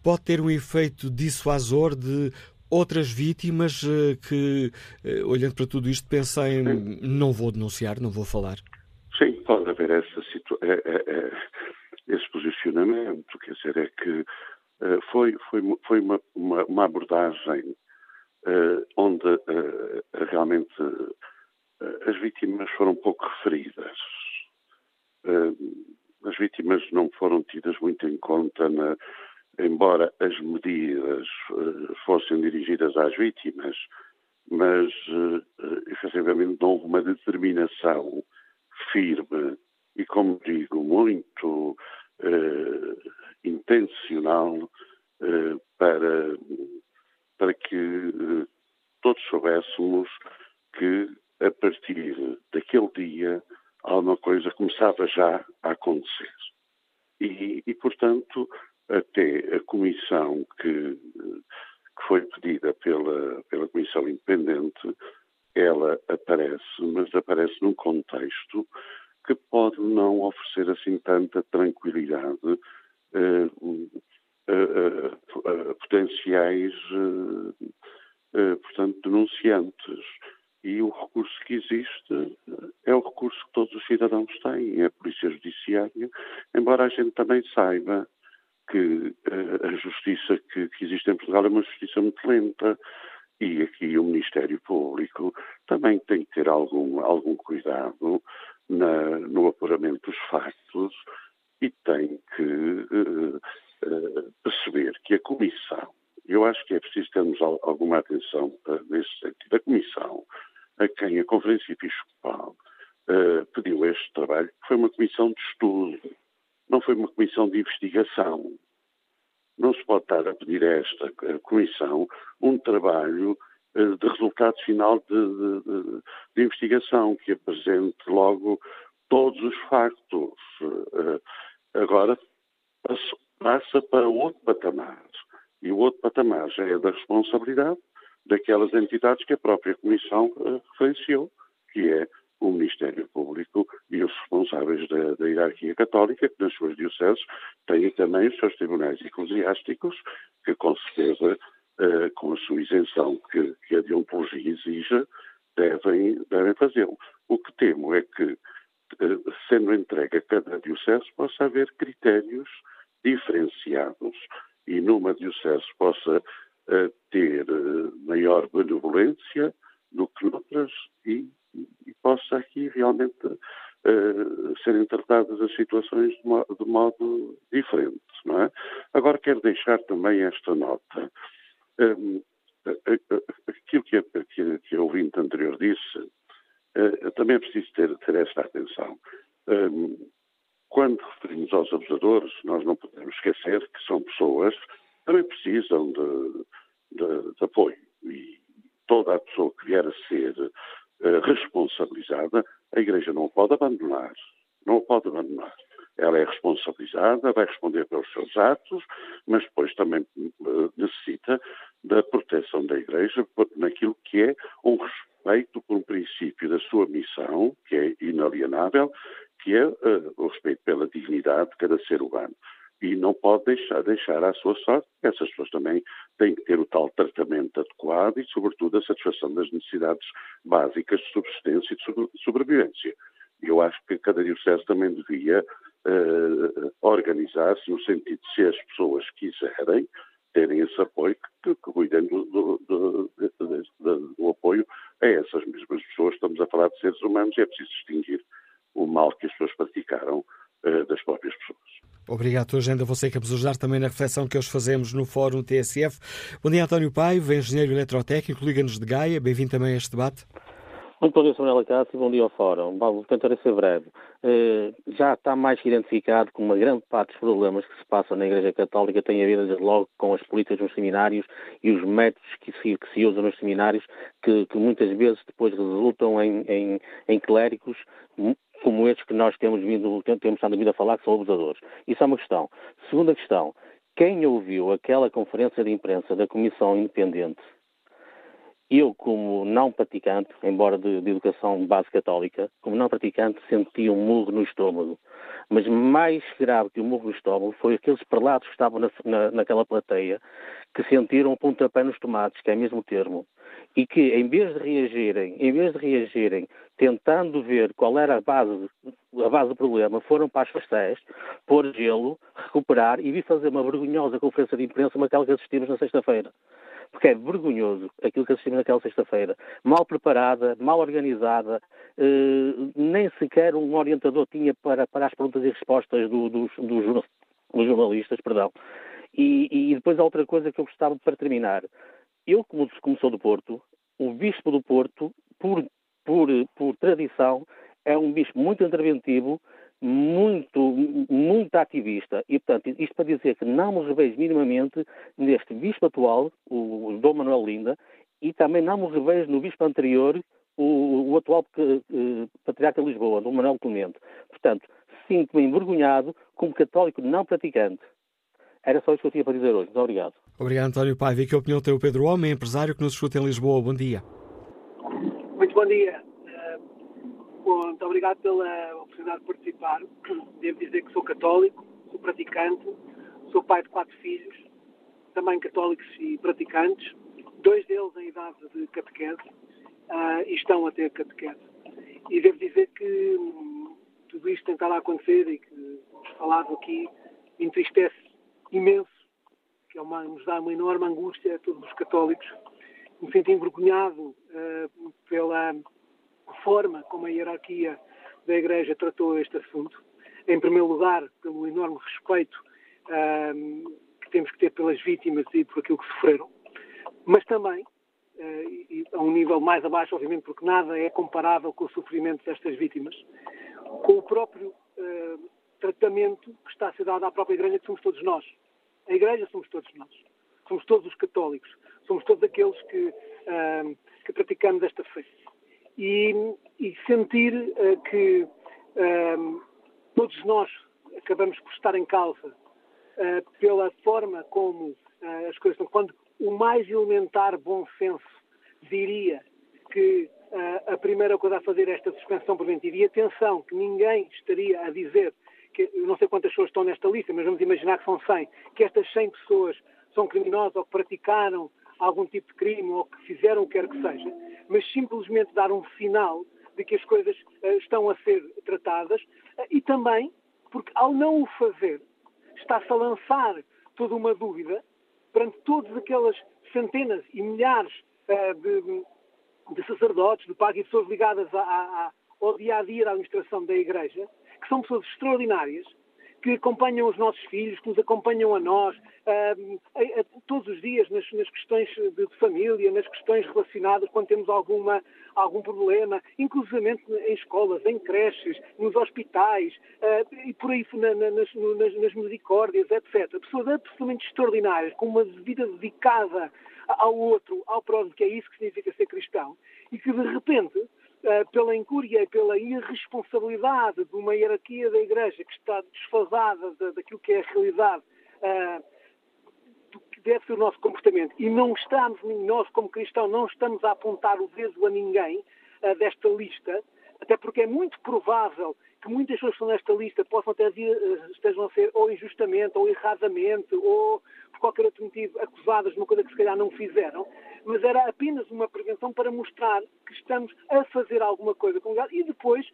pode ter um efeito dissuasor de outras vítimas que, olhando para tudo isto, pensem não vou denunciar, não vou falar? Sim, pode haver essa situa é, é, é, esse posicionamento. Quer dizer, é que foi, foi, foi uma, uma, uma abordagem onde realmente as vítimas foram pouco referidas. As vítimas não foram tidas muito em conta, na, embora as medidas fossem dirigidas às vítimas, mas efetivamente não houve uma determinação firme e, como digo, muito intencional para, para que todos soubéssemos que a partir daquele dia alguma coisa começava já a acontecer. E, e portanto, até a comissão que, que foi pedida pela, pela Comissão Independente, ela aparece, mas aparece num contexto que pode não oferecer assim tanta tranquilidade uh, a, potenciais, portanto, denunciantes. E o recurso que existe é o recurso que todos os cidadãos têm, é a Polícia Judiciária, embora a gente também saiba que a justiça que existe em Portugal é uma justiça muito lenta e aqui o Ministério Público também tem que ter algum, algum cuidado na, no apuramento dos factos e tem que uh, uh, perceber que a Comissão, eu acho que é preciso termos alguma atenção uh, nesse sentido, a Comissão a quem a Conferência Episcopal pediu este trabalho foi uma comissão de estudo, não foi uma comissão de investigação. Não se pode estar a pedir a esta comissão um trabalho de resultado final de, de, de, investigação, que apresente logo todos os factos. Agora passa para outro patamar. E o outro patamar já é da responsabilidade daquelas entidades que a própria Comissão referenciou, que é o Ministério Público e os responsáveis da, da hierarquia católica, que nas suas dioceses têm também os seus tribunais eclesiásticos, que com certeza, uh, com a sua isenção que, que a deontologia exige, devem, devem fazê-lo. O que temo é que, uh, sendo entregue a cada diocese, possa haver critérios diferenciados e numa diocese possa uh, ter maior benevolência do que noutras e e possa aqui realmente uh, serem tratadas as situações de, mo de, modo diferente, é? Agora quero deixar também esta nota. Um, aquilo que a, que, que a ouvinte anterior disse, também é preciso ter, ter esta atenção. Quando referimos aos abusadores, nós não podemos esquecer que são pessoas que também precisam de, de, de apoio. E toda a pessoa que vier a ser eh, responsabilizada, a Igreja não pode abandonar. Não pode abandonar. Ela é responsabilizada, vai responder pelos seus atos, mas depois também uh, necessita da proteção da Igreja naquilo que é um respeito por um princípio da sua missão, que é inalienável, que é uh, o respeito pela dignidade de cada ser humano e não pode deixar, deixar à sua sorte. Essas pessoas também têm que ter o tal tratamento adequado e, sobretudo, a satisfação das necessidades básicas de subsistência e de sobrevivência. Eu acho que cada diocese também devia uh, organizar-se no sentido de, se as pessoas quiserem, terem esse apoio, que, que cuidem do, do, do, do, apoio a essas mesmas pessoas. Estamos a falar de seres humanos e é preciso distinguir o mal que as pessoas praticaram uh, das próprias pessoas. Obrigado, Agenda. Você que nos ajudar também na reflexão que hoje fazemos no Fórum TSF. Bom dia, António Paiva, engenheiro eletrotécnico, liga-nos de Gaia. Bem-vindo também a este debate. Muito bom dia, Samuel Acácio, bom dia ao Fórum. Bom, vou tentar ser breve. Uh, já está mais identificado que uma grande parte dos problemas que se passam na Igreja Católica tem a ver, desde logo, com as políticas nos seminários e os métodos que se, que se usam nos seminários, que, que, muitas vezes depois resultam em, em, em clérigos como estes que nós temos, vindo, temos estado vindo a falar, que são abusadores. Isso é uma questão. Segunda questão, quem ouviu aquela conferência de imprensa da Comissão Independente Eu, como não praticante, embora de, de educação base católica, como não praticante, senti um murro no estômago. Mas mais grave que o murro no estômago foi aqueles prelados que estavam na, na, naquela plateia que sentiram um pontapé nos tomates, que é mesmo o termo, e que em vez de reagirem, em vez de reagirem tentando ver qual era a base, a base do problema, foram para as pastéis, pôr gelo, recuperar e vir fazer uma vergonhosa conferência de imprensa como aquela que assistimos na sexta-feira porque é vergonhoso aquilo que assistimos naquela sexta-feira. Mal preparada, mal organizada, eh, nem sequer um orientador tinha para, para as perguntas e respostas do, dos, dos, dos, jornalistas, perdão. E, e, depois a outra coisa que eu gostava para terminar. Eu, como, como sou do Porto, o bispo do Porto, por, por, por tradição, é um bispo muito interventivo, muito, muito ativista. E, portanto, isto para dizer que não me revejo minimamente neste bispo atual, o, Dom Manuel Linda, e também não me revejo no bispo anterior, o, o atual uh, patriarca de Lisboa, Dom Manuel Clemente. Portanto, sinto-me envergonhado como católico não praticante. Era só isso que eu tinha para dizer hoje. Muito obrigado. Obrigado, António Paiva. E que opinião tem o Pedro Homem, empresário que nos escuta em Lisboa? Bom dia. Muito bom dia. Bom, muito obrigado pela oportunidade de participar. Devo dizer que sou católico, sou praticante, sou pai de quatro filhos, também católicos e praticantes, dois deles em idade de catequese uh, e estão a ter catequese. E devo dizer que hum, tudo isto tem estado a acontecer e que nos falado aqui entristece imenso, que é uma, nos dá uma enorme angústia a todos os católicos. Me sinto envergonhado uh, pela forma como a hierarquia da Igreja tratou este assunto. Em primeiro lugar, pelo enorme respeito que temos que ter pelas vítimas e por aquilo que sofreram, mas também, uh, e a um nível mais abaixo, obviamente, porque nada é comparável com o sofrimento destas vítimas, com o próprio uh, tratamento que está a ser dado à própria Igreja, que somos todos nós. A Igreja somos todos nós. Somos todos os católicos. Somos todos aqueles que, que praticamos esta fé e, e sentir uh, que uh, todos nós acabamos por estar em causa uh, pela forma como as coisas estão. Quando o mais elementar bom senso diria que a primeira coisa a fazer é esta suspensão preventiva, e atenção, que ninguém estaria a dizer que, não sei quantas pessoas estão nesta lista, mas vamos imaginar que são 100, que estas 100 pessoas são criminosas ou que praticaram algum tipo de crime ou que fizeram o que quer que seja, mas simplesmente dar um sinal de que as coisas uh, estão a ser tratadas uh, e também porque ao não o fazer está-se a lançar toda uma dúvida perante todas aquelas centenas e milhares uh, de, de, sacerdotes, de padres e pessoas ligadas ao dia a dia da administração da Igreja, que são pessoas extraordinárias, que acompanham os nossos filhos, que nos acompanham a nós, a, a, todos os dias nas, nas questões de, de, família, nas questões relacionadas quando temos alguma, algum problema, inclusive em escolas, em creches, nos hospitais uh, e por aí na, na, nas, nas, nas misericórdias, etc. Pessoas absolutamente extraordinárias, com uma vida dedicada ao outro, ao próximo, que é isso que significa ser cristão, e que de repente pela incúria e pela irresponsabilidade de uma hierarquia da Igreja que está desfasada da, daquilo que é a realidade uh, do que deve ser o nosso comportamento. E não estamos, nós como cristãos, não estamos a apontar o dedo a ninguém uh, desta lista, até porque é muito provável que muitas pessoas que estão nesta lista possam até estejam a ser ou injustamente, ou erradamente, ou por qualquer outro motivo acusadas de uma coisa que se calhar não fizeram mas era apenas uma prevenção para mostrar que estamos a fazer alguma coisa com o e depois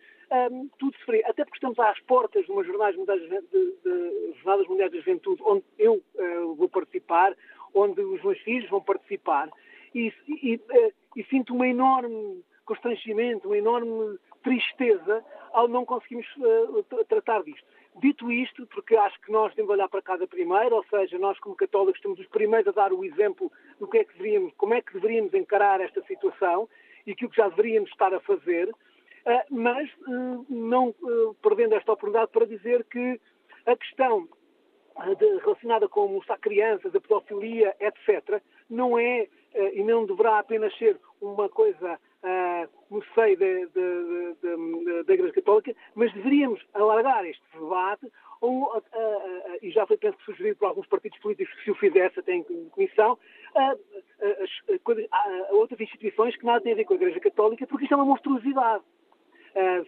um, tudo se faria. Até porque estamos às portas de uma Jornadas Mundiais de, de, de, Jornadas Mundiais da Juventude, onde eu uh, vou participar, onde os meus filhos vão participar, e, e, uh, e sinto um enorme constrangimento, uma enorme tristeza ao não conseguirmos uh, tratar disto. Dito isto, porque acho que nós temos de olhar para cada primeiro, ou seja, nós como católicos temos os primeiros a dar o exemplo do que é que deveríamos, como é que deveríamos encarar esta situação e aquilo que já deveríamos estar a fazer, eh, mas eh, não eh, perdendo esta oportunidade para dizer que a questão relacionada com mostrar crianças, a pedofilia, etc., não é e não deverá apenas ser uma coisa no seio da Igreja Católica, mas deveríamos alargar este debate, ou, uh, uh, e já foi, penso, sugerido por alguns partidos políticos que se o fizesse até em comissão, a, outras instituições que nada têm a ver com a Igreja Católica, porque isto é uma monstruosidade.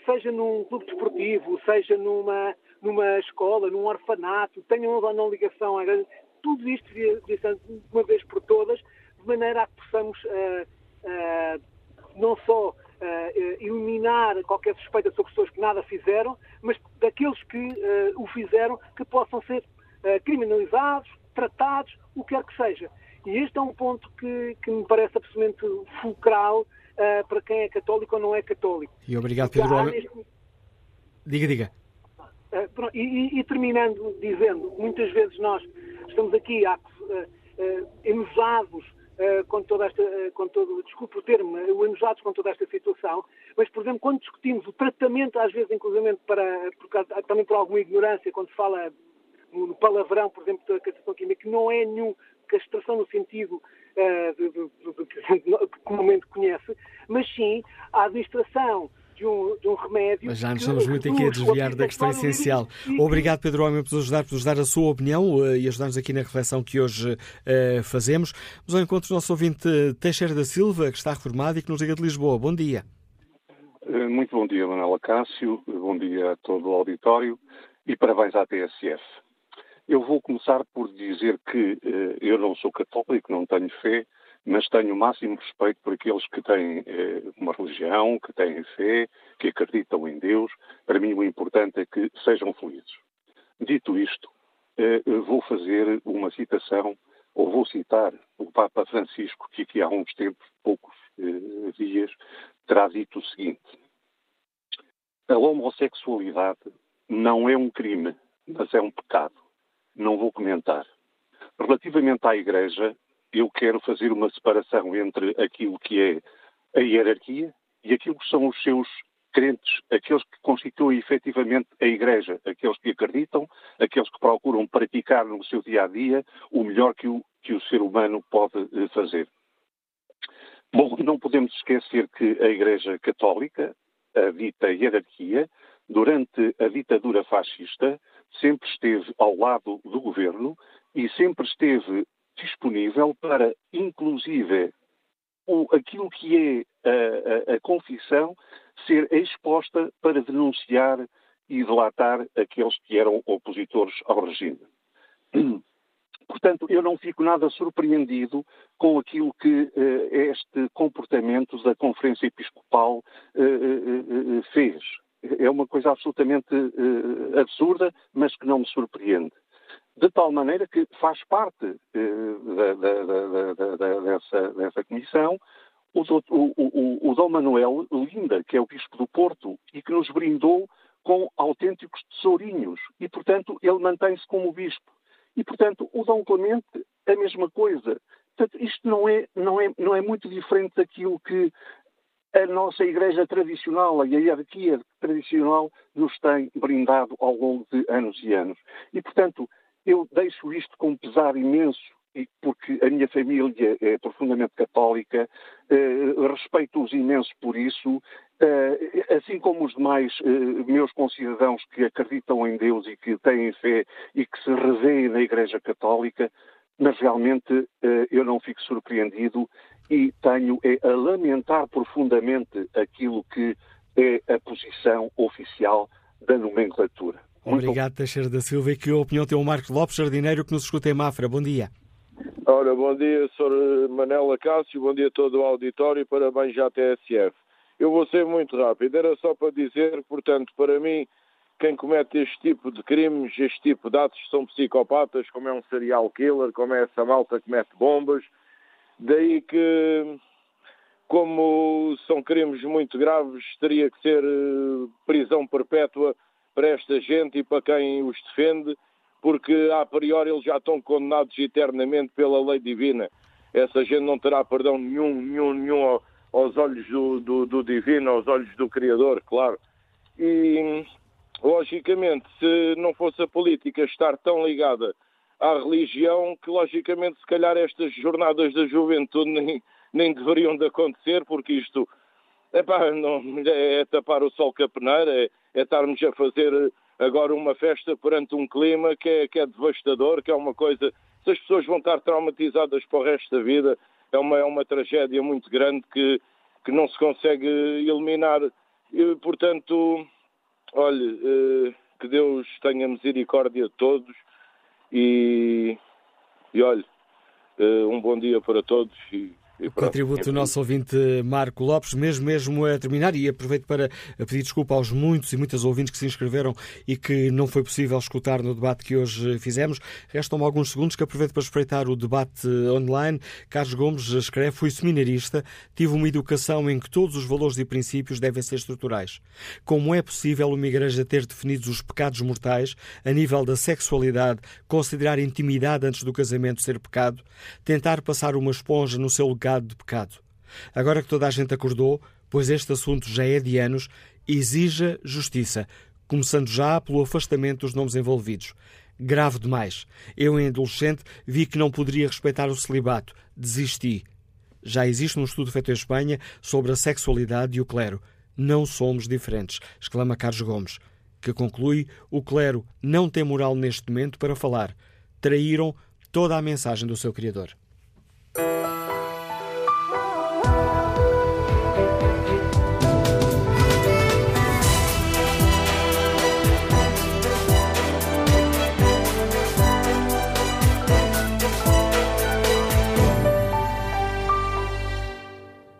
Seja num clube desportivo, seja numa, numa escola, num orfanato, tenham ou não ligação à Igreja, tudo isto devia, ser de uma vez por todas, de maneira a que possamos não só eliminar qualquer suspeita sobre pessoas que nada fizeram, mas daqueles que o fizeram que possam ser criminalizados, tratados, o que quer que seja. E este é um ponto que, que me parece absolutamente fulcral uh, para quem é católico ou não é católico. E obrigado, Pedro. Neste... Diga, diga. Uh, e, e, terminando dizendo, muitas vezes nós estamos aqui uh, uh, enojados uh, com toda esta, com todo, desculpe o termo, enojados com toda esta situação, mas, por exemplo, quando discutimos o tratamento, às vezes, inclusive, para, por, também por alguma ignorância, quando se fala no palavrão, por exemplo, da castração química, que não é nenhum castração no sentido uh, que comumente conhece, mas sim a administração de um, de um, remédio. Mas já nos estamos muito aqui a desviar da questão essencial. Obrigado, Pedro Homem, por nos ajudar, por nos dar a sua opinião uh, e ajudar-nos aqui na reflexão que hoje uh, fazemos. Vamos ao encontro do nosso ouvinte Teixeira da Silva, que está reformado e que nos liga de Lisboa. Bom dia. Muito bom dia, Manuela Cássio. Bom dia a todo o auditório e parabéns à TSF. Eu vou começar por dizer que eh, eu não sou católico, não tenho fé, mas tenho o máximo respeito por aqueles que têm eh, uma religião, que têm fé, que acreditam em Deus. Para mim, o importante é que sejam felizes. Dito isto, eh, vou fazer uma citação, ou vou citar o Papa Francisco, que aqui há uns tempos, poucos eh, dias, terá dito o seguinte: A homossexualidade não é um crime, mas é um pecado não vou comentar. Relativamente à Igreja, eu quero fazer uma separação entre aquilo que é a hierarquia e aquilo que são os seus crentes, aqueles que constituem efetivamente a Igreja, aqueles que acreditam, aqueles que procuram praticar no seu dia a dia o melhor que o, que o ser humano pode eh, fazer. Bom, não podemos esquecer que a Igreja Católica, a dita hierarquia, durante a ditadura fascista, sempre esteve ao lado do governo e sempre esteve disponível para, inclusive, o, aquilo que é a, a, a confissão ser exposta para denunciar e delatar aqueles que eram opositores ao regime. Portanto, eu não fico nada surpreendido com aquilo que uh, este comportamento da Conferência Episcopal uh, uh, fez é uma coisa absolutamente absurda, mas que não me surpreende. De tal maneira que faz parte uh, da, da, da, dessa, dessa, comissão o, o, o, o Dom Manuel Linda, que é o Bispo do Porto, e que nos brindou com autênticos tesourinhos. E, portanto, ele mantém-se como Bispo. E, portanto, o Dom Clemente, a mesma coisa. Portanto, isto não é, não, é, não é muito diferente daquilo que a nossa Igreja tradicional, a hierarquia tradicional, nos tem brindado ao longo de anos e anos. E, portanto, eu deixo isto com pesar imenso, porque a minha família é profundamente católica, eh, respeito-os imenso por isso, eh, assim como os demais eh, meus concidadãos que acreditam em Deus e que têm fé e que se revêem na Igreja Católica, mas realmente eu não fico surpreendido e tenho é, a lamentar profundamente aquilo que é a posição oficial da nomenclatura. Obrigado, Teixeira da Silva. E que opinião tem o Marcos Lopes, jardineiro, que nos escuta em Mafra. Bom dia. Ora, bom dia, Sr. Manela Cássio, bom dia a todo o auditório e parabéns à TSF. Eu vou ser muito rápido, era só para dizer, portanto, para mim, quem comete este tipo de crimes, este tipo de atos, são psicopatas, como é um serial killer, como é essa malta que mete bombas. Daí que, como são crimes muito graves, teria que ser eh, prisão perpétua para esta gente e para quem os defende, porque a priori eles já estão condenados eternamente pela lei divina. Essa gente não terá perdão nenhum, nenhum, nenhum aos olhos do, do, do divino, aos olhos do Criador, claro. E logicamente, se não fosse a política estar tão ligada à religião, que logicamente, se calhar estas jornadas da juventude nem, nem deveriam de acontecer, porque isto epá, não, é, é tapar o sol com a peneira, é, é estarmos a fazer agora uma festa perante um clima que é, que é devastador, que é uma coisa. Se as pessoas vão estar traumatizadas para o resto da vida, é uma, é uma tragédia muito grande que, que não se consegue eliminar. E, portanto, olhe, eh, que Deus tenha misericórdia de todos e, e olhe, eh, um bom dia para todos e contributo do nosso ouvinte Marco Lopes, mesmo mesmo a terminar, e aproveito para pedir desculpa aos muitos e muitas ouvintes que se inscreveram e que não foi possível escutar no debate que hoje fizemos. Restam-me alguns segundos que aproveito para espreitar o debate online. Carlos Gomes escreve: Fui seminarista, tive uma educação em que todos os valores e princípios devem ser estruturais. Como é possível uma igreja ter definidos os pecados mortais a nível da sexualidade, considerar intimidade antes do casamento ser pecado, tentar passar uma esponja no seu lugar pecado de pecado. Agora que toda a gente acordou, pois este assunto já é de anos, exija justiça, começando já pelo afastamento dos nomes envolvidos. Grave demais. Eu, em adolescente, vi que não poderia respeitar o celibato. Desisti. Já existe um estudo feito em Espanha sobre a sexualidade e o clero. Não somos diferentes, exclama Carlos Gomes, que conclui: o clero não tem moral neste momento para falar. Traíram toda a mensagem do seu Criador.